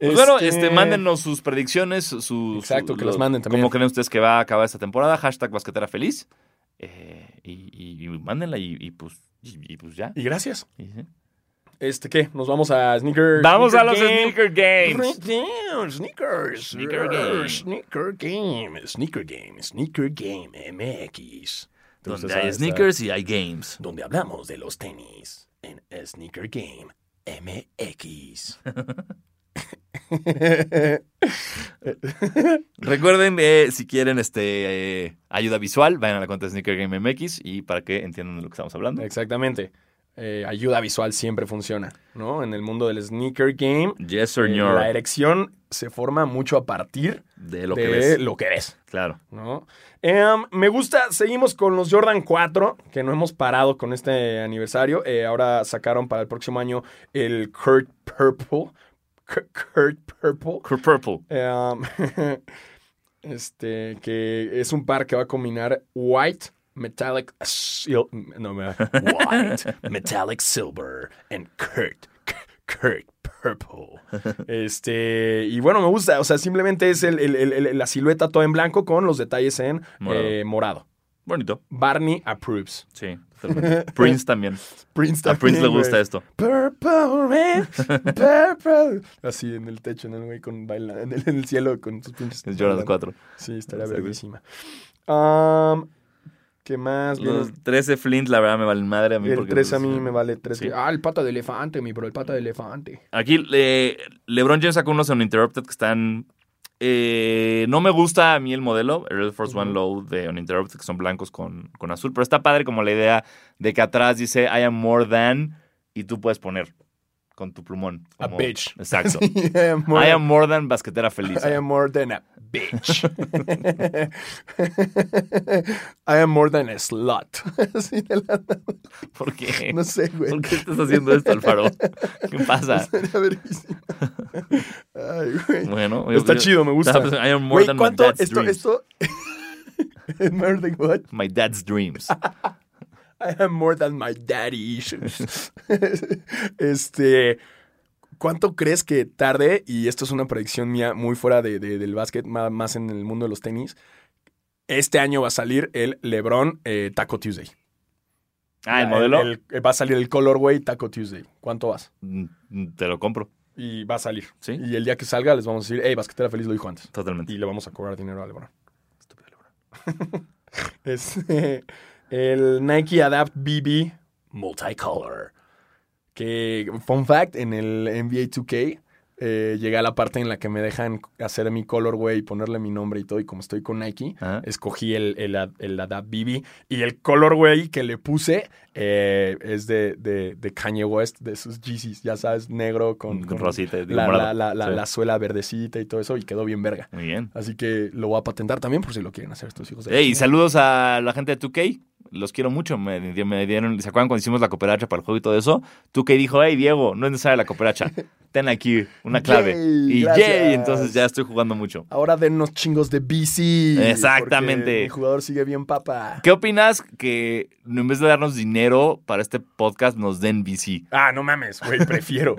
Speaker 2: Pues bueno, este, mándennos sus predicciones, sus...
Speaker 1: Exacto, que
Speaker 2: su-
Speaker 1: las manden también.
Speaker 2: ¿Cómo creen ustedes que va a acabar esta temporada? Hashtag basquetera feliz. Eh, y, y- y mándenla y, y pues, y, pues ya.
Speaker 1: Y gracias.
Speaker 2: Sí.
Speaker 1: Este, ¿qué? Nos vamos a Sneaker.
Speaker 2: Vamos
Speaker 1: Sneaker
Speaker 2: a los
Speaker 1: Game.
Speaker 2: Sneaker Games.
Speaker 1: Damn, Sneakers.
Speaker 2: Sneaker Game.
Speaker 1: Sneaker Game. Sneaker Game. Sneaker Game MX. ¿Te gusta
Speaker 2: Donde hay sneakers y hay games.
Speaker 1: Donde hablamos de los tenis en Sneaker Game MX.
Speaker 2: Recuerden, eh, si quieren este eh, ayuda visual, vayan a la cuenta de Sneaker Game MX y para que entiendan de lo que estamos hablando.
Speaker 1: Exactamente. Eh, ayuda visual siempre funciona, ¿no? En el mundo del sneaker game,
Speaker 2: Yes, señor.
Speaker 1: la erección se forma mucho a partir
Speaker 2: de lo que ves.
Speaker 1: lo que ves.
Speaker 2: Claro.
Speaker 1: ¿no? Em, me gusta, seguimos con los Jordan 4, que no hemos parado con este aniversario. Eh, ahora sacaron para el próximo año el Kurt Purple. Kurt, Purple.
Speaker 2: Kurt Purple.
Speaker 1: Este, que es un par que va a combinar white, metallic, no, me- white, metallic silver, and Kurt, Kurt Purple. Este, y bueno, me gusta, o sea, simplemente es el- el- el- el- la silueta toda en blanco con los detalles en
Speaker 2: Morado.
Speaker 1: eh, morado.
Speaker 2: Bonito.
Speaker 1: Barney approves.
Speaker 2: Sí, totalmente. Prince también.
Speaker 1: Prince
Speaker 2: A Prince le
Speaker 1: también,
Speaker 2: gusta
Speaker 1: güey.
Speaker 2: esto.
Speaker 1: Purple rain, purple. Así en el techo, en el güey con baila, en el, en el cielo con sus pinches.
Speaker 2: Es Jordan
Speaker 1: bailando.
Speaker 2: 4.
Speaker 1: Sí, estaría verguísima. Um, ¿Qué más?
Speaker 2: Los 13 Flint, la verdad, me valen madre a mí.
Speaker 1: el
Speaker 2: porque
Speaker 1: 3 a mí me vale 3.
Speaker 2: sí.
Speaker 1: Ah, el pata de elefante, mi bro, el pata de elefante.
Speaker 2: Aquí eh, LeBron James sacó unos Uninterrupted que están. Eh, no me gusta a mí el modelo, el Air Force One. Low de Uninterrupted, que son blancos con, con azul, pero está padre como la idea de que atrás dice I am more than y tú puedes poner con tu plumón.
Speaker 1: A
Speaker 2: como-
Speaker 1: bitch.
Speaker 2: Exacto.
Speaker 1: I am more,
Speaker 2: I am more than basquetera feliz.
Speaker 1: I am more than a bitch. I am more than a slut. Así de la-
Speaker 2: ¿Por qué?
Speaker 1: no sé, güey.
Speaker 2: ¿Por qué estás haciendo esto, Alfaro? ¿Qué pasa?
Speaker 1: Ay, güey.
Speaker 2: Bueno,
Speaker 1: Está
Speaker 2: yo-
Speaker 1: chido, me gusta.
Speaker 2: I am more
Speaker 1: Güey,
Speaker 2: than
Speaker 1: ¿cuánto?
Speaker 2: my dad's
Speaker 1: Esto,
Speaker 2: dreams.
Speaker 1: esto. ¿Es more than what?
Speaker 2: My dad's dreams.
Speaker 1: I am more than my daddy issues. este. ¿Cuánto crees que tarde? Y esto es una predicción mía muy fuera de- de- del básquet, más en el mundo de los tenis. Este año va a salir el LeBron eh, Taco Tuesday.
Speaker 2: Ah, el modelo.
Speaker 1: el- va a salir el Colorway Taco Tuesday. ¿Cuánto vas?
Speaker 2: Mm, Te lo compro.
Speaker 1: Y va a salir.
Speaker 2: Sí.
Speaker 1: Y el día que salga les vamos a decir, hey, basquetera feliz lo dijo antes.
Speaker 2: Totalmente.
Speaker 1: Y le vamos a cobrar dinero a LeBron. Estúpido LeBron. es eh, el Nike Adapt BB Multicolor. Que, fun fact, en el NBA 2K eh, llega la parte en la que me dejan hacer mi colorway y ponerle mi nombre y todo. Y como estoy con Nike,
Speaker 2: Ajá.
Speaker 1: escogí el, el, el Adapt BB. Y el colorway que le puse eh, es de, de, de Kanye West, de sus Yeezys, ya sabes, negro con,
Speaker 2: Con rosita,
Speaker 1: la, la, la, la-
Speaker 2: Sí.
Speaker 1: la suela verdecita y todo eso. Y quedó bien verga.
Speaker 2: Muy bien.
Speaker 1: Así que lo voy a patentar también por si lo quieren hacer estos hijos de... chingada.
Speaker 2: saludos a la gente de 2K. Los quiero mucho. Me, me dieron, ¿Se acuerdan cuando hicimos la cooperacha para el juego y todo eso? 2K dijo, hey, Diego, no es necesaria la cooperacha. Ten aquí una clave.
Speaker 1: Yay,
Speaker 2: y
Speaker 1: gracias.
Speaker 2: yay, entonces ya estoy jugando mucho.
Speaker 1: Ahora dennos chingos de BC.
Speaker 2: Exactamente.
Speaker 1: Mi jugador sigue bien papa.
Speaker 2: ¿Qué opinas que en vez de darnos dinero para este podcast nos den VC?
Speaker 1: Ah, no mames, güey, prefiero.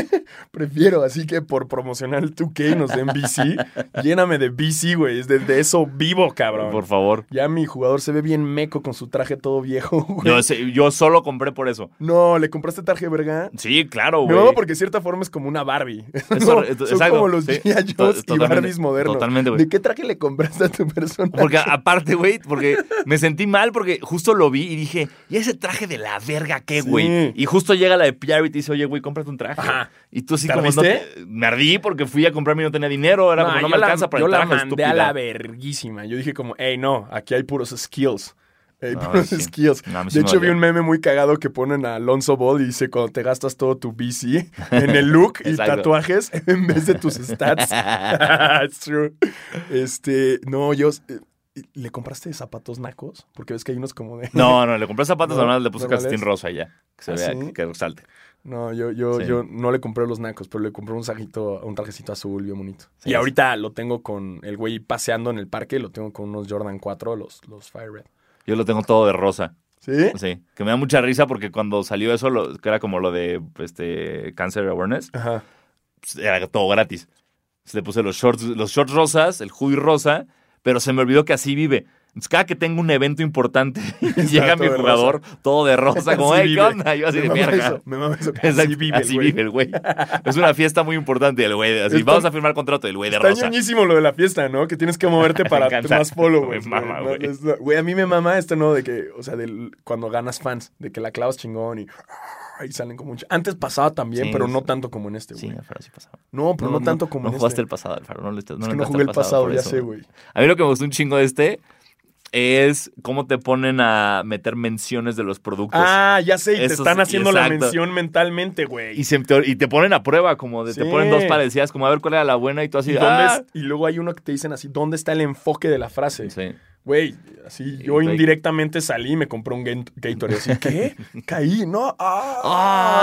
Speaker 1: prefiero, así que por promocionar el 2K nos den BC. lléname de BC, güey. Es de, de eso vivo, cabrón.
Speaker 2: Por favor.
Speaker 1: Ya mi jugador se ve bien meco con su traje todo viejo, güey.
Speaker 2: Yo, solo compré por eso.
Speaker 1: No, ¿le compraste traje verga?
Speaker 2: Sí, claro,
Speaker 1: Me
Speaker 2: güey.
Speaker 1: mamo porque de cierta forma es como una Barbie.
Speaker 2: Eso-
Speaker 1: No, son
Speaker 2: exacto,
Speaker 1: como los
Speaker 2: sí.
Speaker 1: G.I.
Speaker 2: To-
Speaker 1: Joes y
Speaker 2: totalmente,
Speaker 1: Barbies modernos.
Speaker 2: totalmente, güey.
Speaker 1: ¿De qué traje le compraste a tu persona?
Speaker 2: Porque aparte, güey, porque me sentí mal porque justo lo vi y dije, ¿y ese traje de la verga qué,
Speaker 1: Sí.
Speaker 2: güey? Y justo llega la de PR y te dice, oye, güey, cómprate un traje.
Speaker 1: Ajá.
Speaker 2: Y tú así
Speaker 1: ¿Te
Speaker 2: como, no
Speaker 1: ardiste?
Speaker 2: te- me ardí porque fui a comprarme y no tenía dinero, era como, no me
Speaker 1: la-
Speaker 2: alcanza para
Speaker 1: yo
Speaker 2: el
Speaker 1: la
Speaker 2: traje,
Speaker 1: mandé a
Speaker 2: estúpida.
Speaker 1: la verguísima. Yo dije como, hey, no, aquí hay puros skills. Hay
Speaker 2: No,
Speaker 1: puros
Speaker 2: sí.
Speaker 1: skills.
Speaker 2: No, a mí sí
Speaker 1: de hecho, vi un meme muy cagado que ponen a Alonso Ball y dice cuando te gastas todo tu BC en el look y tatuajes en vez de tus stats. It's true. Este, no, yo... eh, ¿Le compraste zapatos nacos? Porque ves que hay unos como de...
Speaker 2: No, no, le compré zapatos
Speaker 1: No,
Speaker 2: normales, le puse calcetín rosa ya. Que se
Speaker 1: ¿Ah,
Speaker 2: vea,
Speaker 1: sí?
Speaker 2: que, resalte.
Speaker 1: No, yo, yo, yo no le compré los nacos, pero le compré un sajito, un trajecito azul bien bonito. Y ahorita lo tengo con el güey paseando en el parque, lo tengo con unos Jordan 4, los, los Fire Red.
Speaker 2: Yo lo tengo todo de rosa.
Speaker 1: ¿Sí?
Speaker 2: Sí, que me da mucha risa porque cuando salió eso, lo- que era como lo de este Cancer Awareness,
Speaker 1: Ajá.
Speaker 2: pues, era todo gratis. Le puse los shorts, los shorts rosas, el hoodie rosa, pero se me olvidó que así vive. Entonces, cada que tengo un evento importante y llega mi jugador todo de rosa, como,
Speaker 1: Así
Speaker 2: "Ey, ¿qué onda? Yo así
Speaker 1: Me
Speaker 2: de
Speaker 1: eso, me mama eso.
Speaker 2: Exacto,
Speaker 1: Así vive,
Speaker 2: así
Speaker 1: güey.
Speaker 2: vive el güey. Es una fiesta muy importante el güey. Así,
Speaker 1: Está-
Speaker 2: vamos a firmar contrato del güey de
Speaker 1: Está
Speaker 2: rosa.
Speaker 1: ñoñísimo lo de la fiesta, ¿no? Que tienes que moverte para más followers.
Speaker 2: Me mama,
Speaker 1: güey.
Speaker 2: güey.
Speaker 1: Güey, a mí me mama esto, ¿no? De que, o sea, del, cuando ganas fans, de que la clavas chingón y, y salen como mucho. Antes pasaba también,
Speaker 2: Sí,
Speaker 1: pero no tanto como en este, güey.
Speaker 2: Sí, Alfaro, sí pasaba.
Speaker 1: No, pero no, tanto como
Speaker 2: no
Speaker 1: en
Speaker 2: jugaste
Speaker 1: este.
Speaker 2: el pasado, Alfaro. No le estás- no
Speaker 1: es que no jugué el pasado, ya
Speaker 2: eso,
Speaker 1: sé, güey.
Speaker 2: A mí lo que me gustó un chingo de este es cómo te ponen a meter menciones de los productos.
Speaker 1: Ah, ya sé, y te están haciendo la mención mentalmente, güey.
Speaker 2: Y, se, te, y te ponen a prueba, como de, te ponen dos parecidas, como a ver cuál era la buena y tú así.
Speaker 1: ¿Y, dónde
Speaker 2: ah.
Speaker 1: es- y luego hay uno que te dicen así, ¿dónde está el enfoque de la frase?
Speaker 2: Sí.
Speaker 1: Güey, así yo indirectamente salí y me compré un Gatorade. Así, ¿qué? Caí, ¿no? ¡Ah!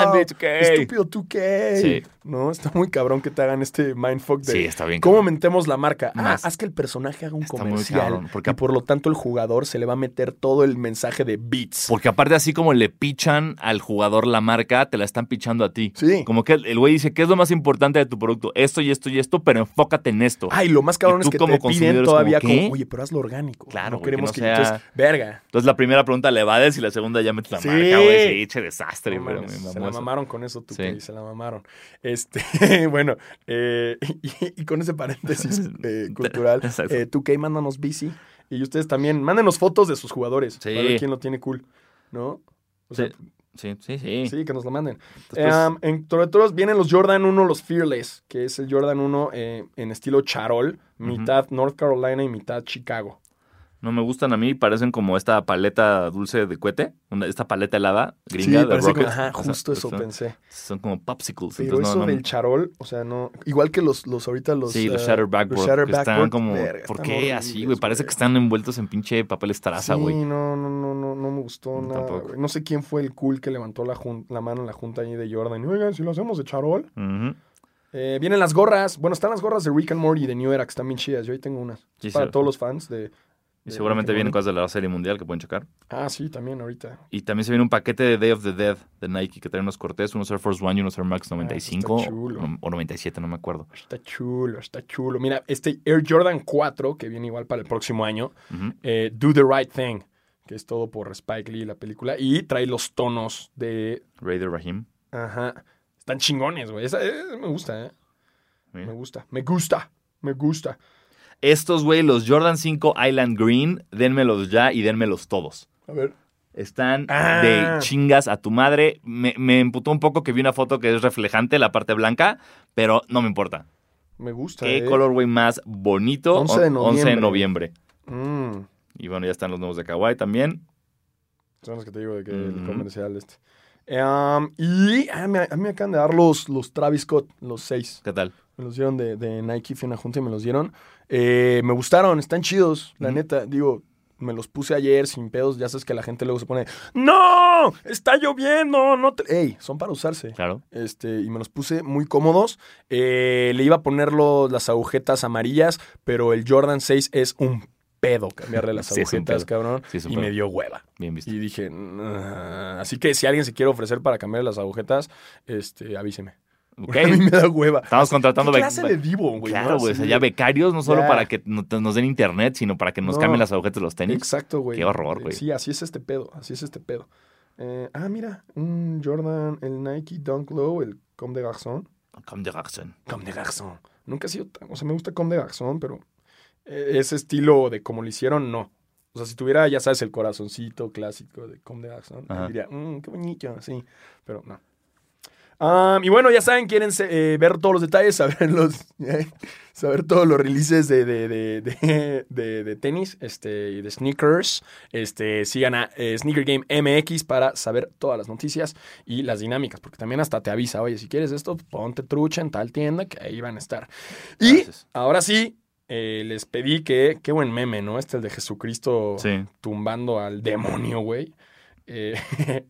Speaker 2: Ah, de 2K.
Speaker 1: Estúpido 2K.
Speaker 2: Sí.
Speaker 1: No, está muy cabrón que te hagan este mindfuck de
Speaker 2: Sí, está bien.
Speaker 1: cómo
Speaker 2: cabrón.
Speaker 1: mentemos la marca. Ah,
Speaker 2: Más.
Speaker 1: haz que el personaje haga un
Speaker 2: Está muy
Speaker 1: comercial.
Speaker 2: cabrón, porque-
Speaker 1: y por lo tanto el jugador se le va a meter todo el mensaje de beats.
Speaker 2: Porque aparte, así como le pichan al jugador la marca, te la están pichando a ti.
Speaker 1: Sí.
Speaker 2: Como que el güey dice, ¿qué es lo más importante de tu producto? Esto y esto y esto, pero enfócate en esto.
Speaker 1: Ay, lo más cabrón es que
Speaker 2: como
Speaker 1: te piden
Speaker 2: como,
Speaker 1: todavía
Speaker 2: ¿qué?
Speaker 1: como, oye, pero hazlo orgánico.
Speaker 2: Claro,
Speaker 1: no
Speaker 2: güey, que
Speaker 1: queremos
Speaker 2: no
Speaker 1: que,
Speaker 2: sea-
Speaker 1: entonces, verga.
Speaker 2: Entonces la primera pregunta le evades y la segunda ya metes la
Speaker 1: Sí.
Speaker 2: marca, güey. Sí, che desastre,
Speaker 1: No
Speaker 2: pero
Speaker 1: se la mamaron con eso, tú,
Speaker 2: Sí.
Speaker 1: que se la mamaron. Este, bueno, eh, y, y con ese paréntesis eh, cultural,
Speaker 2: Exacto.
Speaker 1: eh, 2K, mándanos bici. Y ustedes también, mándenos fotos de sus jugadores.
Speaker 2: Sí.
Speaker 1: Para ver quién lo tiene cool, ¿no? O sea,
Speaker 2: Sí, sí, sí. sí.
Speaker 1: que nos lo manden.
Speaker 2: Después-
Speaker 1: Em, en vienen los Jordan 1, los Fearless, que es el Jordan 1 eh, en estilo charol, mitad North Carolina y mitad Chicago.
Speaker 2: No me gustan a mí, parecen como esta paleta dulce de cohete, una- esta paleta helada
Speaker 1: Sí,
Speaker 2: gringa de
Speaker 1: parece
Speaker 2: Rocket.
Speaker 1: como, ajá,
Speaker 2: O sea,
Speaker 1: justo eso
Speaker 2: son,
Speaker 1: pensé.
Speaker 2: son como popsicles.
Speaker 1: Pero
Speaker 2: entonces
Speaker 1: eso
Speaker 2: no, no-
Speaker 1: del charol, o sea, no. Igual que los, los ahorita los.
Speaker 2: sí, los
Speaker 1: eh,
Speaker 2: Shatter Backboard,
Speaker 1: los Shatter
Speaker 2: que están como...
Speaker 1: verga,
Speaker 2: ¿Por
Speaker 1: están
Speaker 2: qué así, güey? Parece que están envueltos en pinche papel estraza,
Speaker 1: Sí,
Speaker 2: güey.
Speaker 1: no, no, no, no, no me gustó
Speaker 2: No,
Speaker 1: nada.
Speaker 2: tampoco.
Speaker 1: No sé quién fue el cool que levantó la, jun- la mano en la junta ahí de Jordan. Oigan, si lo hacemos de charol. Eh, vienen las gorras. Bueno, están las gorras de Rick and Morty de New Era, que están bien chidas. Yo ahí tengo unas.
Speaker 2: Sí,
Speaker 1: para
Speaker 2: sí.
Speaker 1: todos los fans de.
Speaker 2: Y seguramente vienen cosas de la serie mundial que pueden checar.
Speaker 1: Ah, sí, también ahorita.
Speaker 2: Y también se viene un paquete de Day of the Dead de Nike que trae unos cortes, unos Air Force One y unos Air Max 95
Speaker 1: Ah, está chulo.
Speaker 2: o, o 97, no me acuerdo.
Speaker 1: Está chulo, está chulo. Mira, este Air Jordan 4, que viene igual para el próximo año, eh, Do the Right Thing, que es todo por Spike Lee, la película, y trae los tonos de...
Speaker 2: Raider Rahim.
Speaker 1: Ajá. Están chingones, güey. Esa- eh, me gusta, ¿eh?
Speaker 2: Mira.
Speaker 1: Me gusta, me gusta, me gusta.
Speaker 2: Estos, güey, los Jordan 5 Island Green, dénmelos ya y dénmelos todos.
Speaker 1: A ver.
Speaker 2: Están
Speaker 1: Ah.
Speaker 2: de chingas a tu madre. Me, me emputó un poco que vi una foto que es reflejante, la parte blanca, pero no me importa.
Speaker 1: Me gusta,
Speaker 2: Qué
Speaker 1: ¿eh?
Speaker 2: colorway más bonito.
Speaker 1: 11 de
Speaker 2: On- 11 de
Speaker 1: noviembre.
Speaker 2: noviembre.
Speaker 1: Mm,
Speaker 2: Y bueno, ya están los nuevos de Kawaii también.
Speaker 1: son los que te digo de que el comercial este. Um, y ah, me- a mí me acaban de dar los, los Travis Scott, los seis.
Speaker 2: ¿Qué tal?
Speaker 1: Me los dieron de, de Nike, fui a una junta y me los dieron. Eh, me gustaron, están chidos, la neta. Digo, me los puse ayer sin pedos. Ya sabes que la gente luego se pone, ¡No! ¡Está lloviendo! ¡No te-". ¡Ey! Son para usarse.
Speaker 2: Claro.
Speaker 1: Este, y me los puse muy cómodos. Eh, le iba a poner los- las agujetas amarillas, pero el Jordan 6 es un pedo cambiarle las
Speaker 2: Sí,
Speaker 1: agujetas, cabrón.
Speaker 2: Sí,
Speaker 1: y me dio hueva.
Speaker 2: Bien visto.
Speaker 1: Y dije, "Nah". así que si alguien se quiere ofrecer para cambiarle las agujetas, este, avíseme. A mí me da hueva.
Speaker 2: Estamos contratando
Speaker 1: ¿Qué clase de divo, güey?
Speaker 2: Claro, güey. O sea, ya becarios, no solo para que no- nos den internet, sino para que nos
Speaker 1: No.
Speaker 2: cambien las agujetas de los tenis.
Speaker 1: Exacto, güey.
Speaker 2: Qué horror, güey.
Speaker 1: Sí, así es este pedo, así es este pedo. Eh, ah, mira, un Jordan, el Nike Dunk Low, el Comme de Garçon.
Speaker 2: Comme de Garçon.
Speaker 1: Comme de Garçon. Nunca ha sido tan, o sea, me gusta Comme de Garçon, pero eh, ese estilo de como lo hicieron, no. O sea, si tuviera, ya sabes, el corazoncito clásico de Comme de Garçon, diría, "Mm, qué bonito, sí, pero no. Ah, y bueno, ya saben, quieren eh, ver todos los detalles, saber los, eh, saber todos los releases de, de, de, de- de- de tenis este, y de sneakers. Este, sigan a eh, Sneaker Game MX para saber todas las noticias y las dinámicas, porque también hasta te avisa, oye, si quieres esto, ponte trucha en tal tienda que ahí van a estar. Y
Speaker 2: Gracias.
Speaker 1: ahora sí, eh, les pedí que, qué buen meme, ¿no? Este el de Jesucristo
Speaker 2: Sí.
Speaker 1: tumbando al demonio, güey. Eh,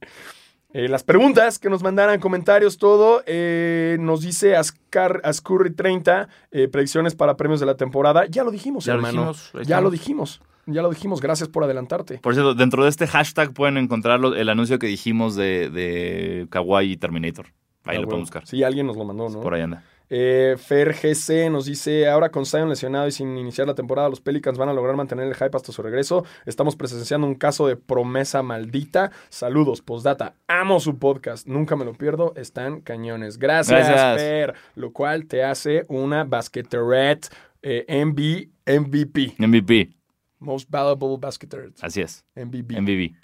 Speaker 1: eh, las preguntas que nos mandaran, comentarios, todo. eh, nos dice Ascar, Ascurry30, eh, predicciones para premios de la temporada. Ya lo dijimos,
Speaker 2: Ya lo dijimos,
Speaker 1: ya lo dijimos. Ya lo dijimos. Gracias por adelantarte.
Speaker 2: Por cierto, dentro de este hashtag pueden encontrar el anuncio que dijimos de, de Kawaii y Terminator. Ahí
Speaker 1: Ah,
Speaker 2: lo
Speaker 1: bueno.
Speaker 2: pueden buscar.
Speaker 1: Sí, alguien nos lo mandó, ¿no?
Speaker 2: Por ahí anda.
Speaker 1: Eh, Fer GC nos dice, ahora con Zion lesionado y sin iniciar la temporada, los Pelicans van a lograr mantener el hype hasta su regreso. Estamos presenciando un caso de promesa maldita. Saludos, postdata. Amo su podcast, nunca me lo pierdo, están cañones. Gracias,
Speaker 2: Gracias.
Speaker 1: Fer, lo cual te hace una basqueteret eh, MB, MVP.
Speaker 2: MVP.
Speaker 1: Most Valuable Basketeret.
Speaker 2: Así es.
Speaker 1: MVP.
Speaker 2: MVP.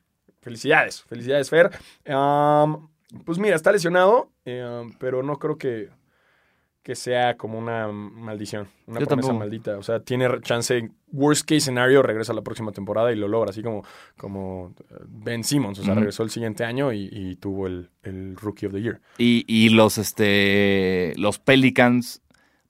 Speaker 1: Felicidades, felicidades, Fer. Um, pues mira, está lesionado, eh, pero no creo que, que sea como una maldición, una
Speaker 2: Yo
Speaker 1: promesa
Speaker 2: tampoco.
Speaker 1: maldita. O sea, tiene chance, worst case scenario, regresa la próxima temporada y lo logra, así como, como eh, Ben Simmons. O sea, regresó el siguiente año y, y tuvo el, el Rookie of the Year.
Speaker 2: Y, y los, este, los Pelicans,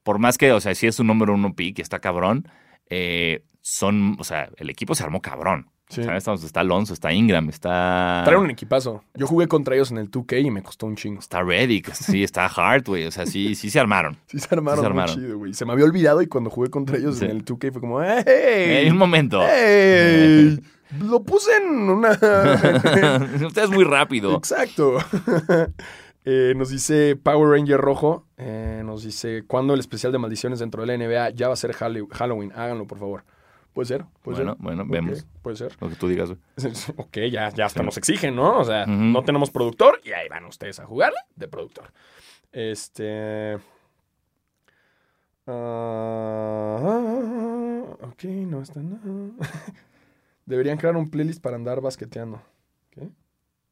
Speaker 2: por más que, o sea, si es un número uno pick, está cabrón, eh, son, o sea, el equipo se armó cabrón.
Speaker 1: Sí.
Speaker 2: ¿Sabes? Estamos- Está Alonso, está Ingram, está...
Speaker 1: Trae un equipazo. Yo jugué contra ellos en el 2K y me costó un chingo.
Speaker 2: Está Reddick, sí, está Hart, güey. O sea, sí, sí se armaron.
Speaker 1: Sí se armaron,
Speaker 2: Sí se armaron.
Speaker 1: muy chido, güey. Se me había olvidado y cuando jugué contra ellos
Speaker 2: Sí.
Speaker 1: en el 2K fue como, ¡Hey!
Speaker 2: Eh, un momento.
Speaker 1: ¡Ey! Lo puse en una.
Speaker 2: Usted es muy rápido.
Speaker 1: Exacto. Eh, nos dice Power Ranger Rojo. eh, nos dice: ¿Cuándo el especial de maldiciones dentro de la NBA ya va a ser Halloween? Háganlo, por favor. Puede ser. Puede
Speaker 2: Bueno,
Speaker 1: ser.
Speaker 2: bueno,
Speaker 1: Ok,
Speaker 2: vemos.
Speaker 1: Puede ser.
Speaker 2: Lo que tú digas.
Speaker 1: Ok, ya, ya hasta
Speaker 2: Sí.
Speaker 1: nos exigen, ¿no? O sea, no tenemos productor y ahí van ustedes a jugarle de productor. Este. ah, ok, no está nada. Deberían crear un playlist para andar basqueteando. ¿Qué?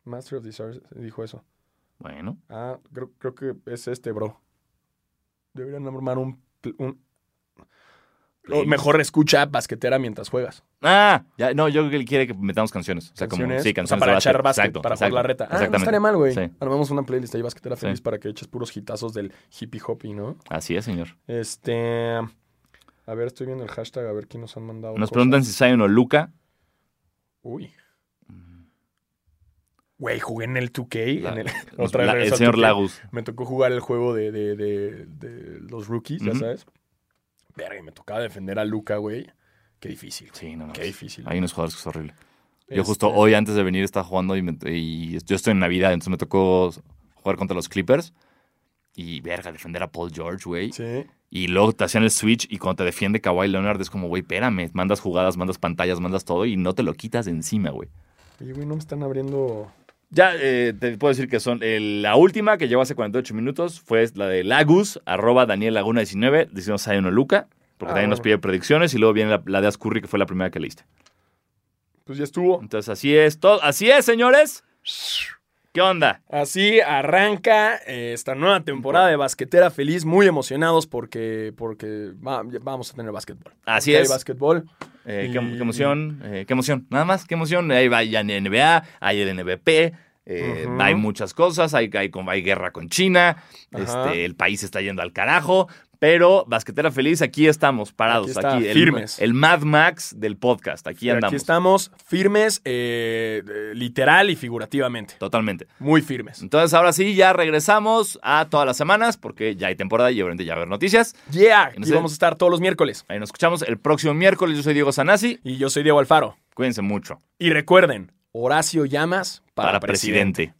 Speaker 1: Master of Desires dijo eso.
Speaker 2: Bueno.
Speaker 1: Ah, creo, creo que es este, bro. Deberían armar un- o mejor escucha basquetera mientras juegas.
Speaker 2: Ah, ya, no, yo creo que él quiere que metamos canciones. O sea, como,
Speaker 1: Canciones,
Speaker 2: sí,
Speaker 1: o sea,
Speaker 2: canciones
Speaker 1: para
Speaker 2: de
Speaker 1: echar
Speaker 2: básquet. Exacto,
Speaker 1: para
Speaker 2: exacto,
Speaker 1: jugar la reta. Ah, no estaría mal, güey.
Speaker 2: Sí.
Speaker 1: Armamos una playlist ahí, basquetera
Speaker 2: Sí.
Speaker 1: feliz, para que eches puros hitazos del hippie hoppy, ¿no?
Speaker 2: Así es, señor.
Speaker 1: Este. A ver, estoy viendo el hashtag, a ver quién nos han mandado.
Speaker 2: Nos
Speaker 1: cosas.
Speaker 2: preguntan si Zion o Luca.
Speaker 1: Uy. Güey, jugué en el 2K.
Speaker 2: La-
Speaker 1: en el,
Speaker 2: nos-
Speaker 1: otra vez
Speaker 2: la-
Speaker 1: regreso
Speaker 2: el
Speaker 1: al
Speaker 2: señor
Speaker 1: 2K.
Speaker 2: Lagos.
Speaker 1: Me tocó jugar el juego de, de- de- de los rookies, ya
Speaker 2: Ujú.
Speaker 1: sabes. Verga, y me tocaba defender a Luca, güey. Qué difícil. güey.
Speaker 2: Sí, no
Speaker 1: Qué difícil.
Speaker 2: Hay unos jugadores que es horrible. Yo
Speaker 1: Este,
Speaker 2: justo hoy antes de venir estaba jugando y, me- y yo estoy en Navidad, entonces me tocó jugar contra los Clippers. Y verga, defender a Paul George, güey.
Speaker 1: Sí.
Speaker 2: Y luego te hacían el switch y cuando te defiende Kawhi Leonard es como, güey, espérame, mandas jugadas, mandas pantallas, mandas todo y no te lo quitas de encima, güey.
Speaker 1: Oye, güey, no me están abriendo.
Speaker 2: Ya eh, te puedo decir que son eh, la última que llegó hace 48 minutos fue la de Lagus, arroba Daniel Laguna 19, diciendo Zion o Luca, porque
Speaker 1: Ah,
Speaker 2: también nos pide predicciones y luego viene la, la de Ascurry que fue la primera que leíste.
Speaker 1: Pues ya estuvo.
Speaker 2: Entonces así es, todo, así es, señores. ¿Qué onda?
Speaker 1: Así arranca eh, esta nueva temporada de Basquetera Feliz, muy emocionados porque, porque va- vamos a tener básquetbol.
Speaker 2: Así
Speaker 1: Porque
Speaker 2: es.
Speaker 1: Hay básquetbol.
Speaker 2: Eh, qué, qué emoción, eh, qué emoción, nada más, qué emoción. Ahí va ya NBA, hay el NBP, eh,
Speaker 1: Ujú.
Speaker 2: hay muchas cosas, hay, hay, hay guerra con China,
Speaker 1: Ajá.
Speaker 2: este, el país está yendo al carajo, pero Basquetera Feliz, aquí estamos parados,
Speaker 1: Aquí está, firmes.
Speaker 2: el Mad Max del podcast, aquí andamos.
Speaker 1: Aquí estamos firmes, eh, eh, literal y figurativamente.
Speaker 2: Totalmente.
Speaker 1: Muy firmes.
Speaker 2: Entonces ahora sí, ya regresamos a todas las semanas, porque ya hay temporada y obviamente ya va a haber noticias.
Speaker 1: Yeah,
Speaker 2: sé.
Speaker 1: vamos a estar todos los miércoles.
Speaker 2: Ahí nos escuchamos el próximo miércoles, yo soy Diego Sanasi,
Speaker 1: Y yo soy Diego Alfaro.
Speaker 2: cuídense mucho.
Speaker 1: Y recuerden, Horacio Llamas para,
Speaker 2: Para
Speaker 1: presidente.
Speaker 2: presidente.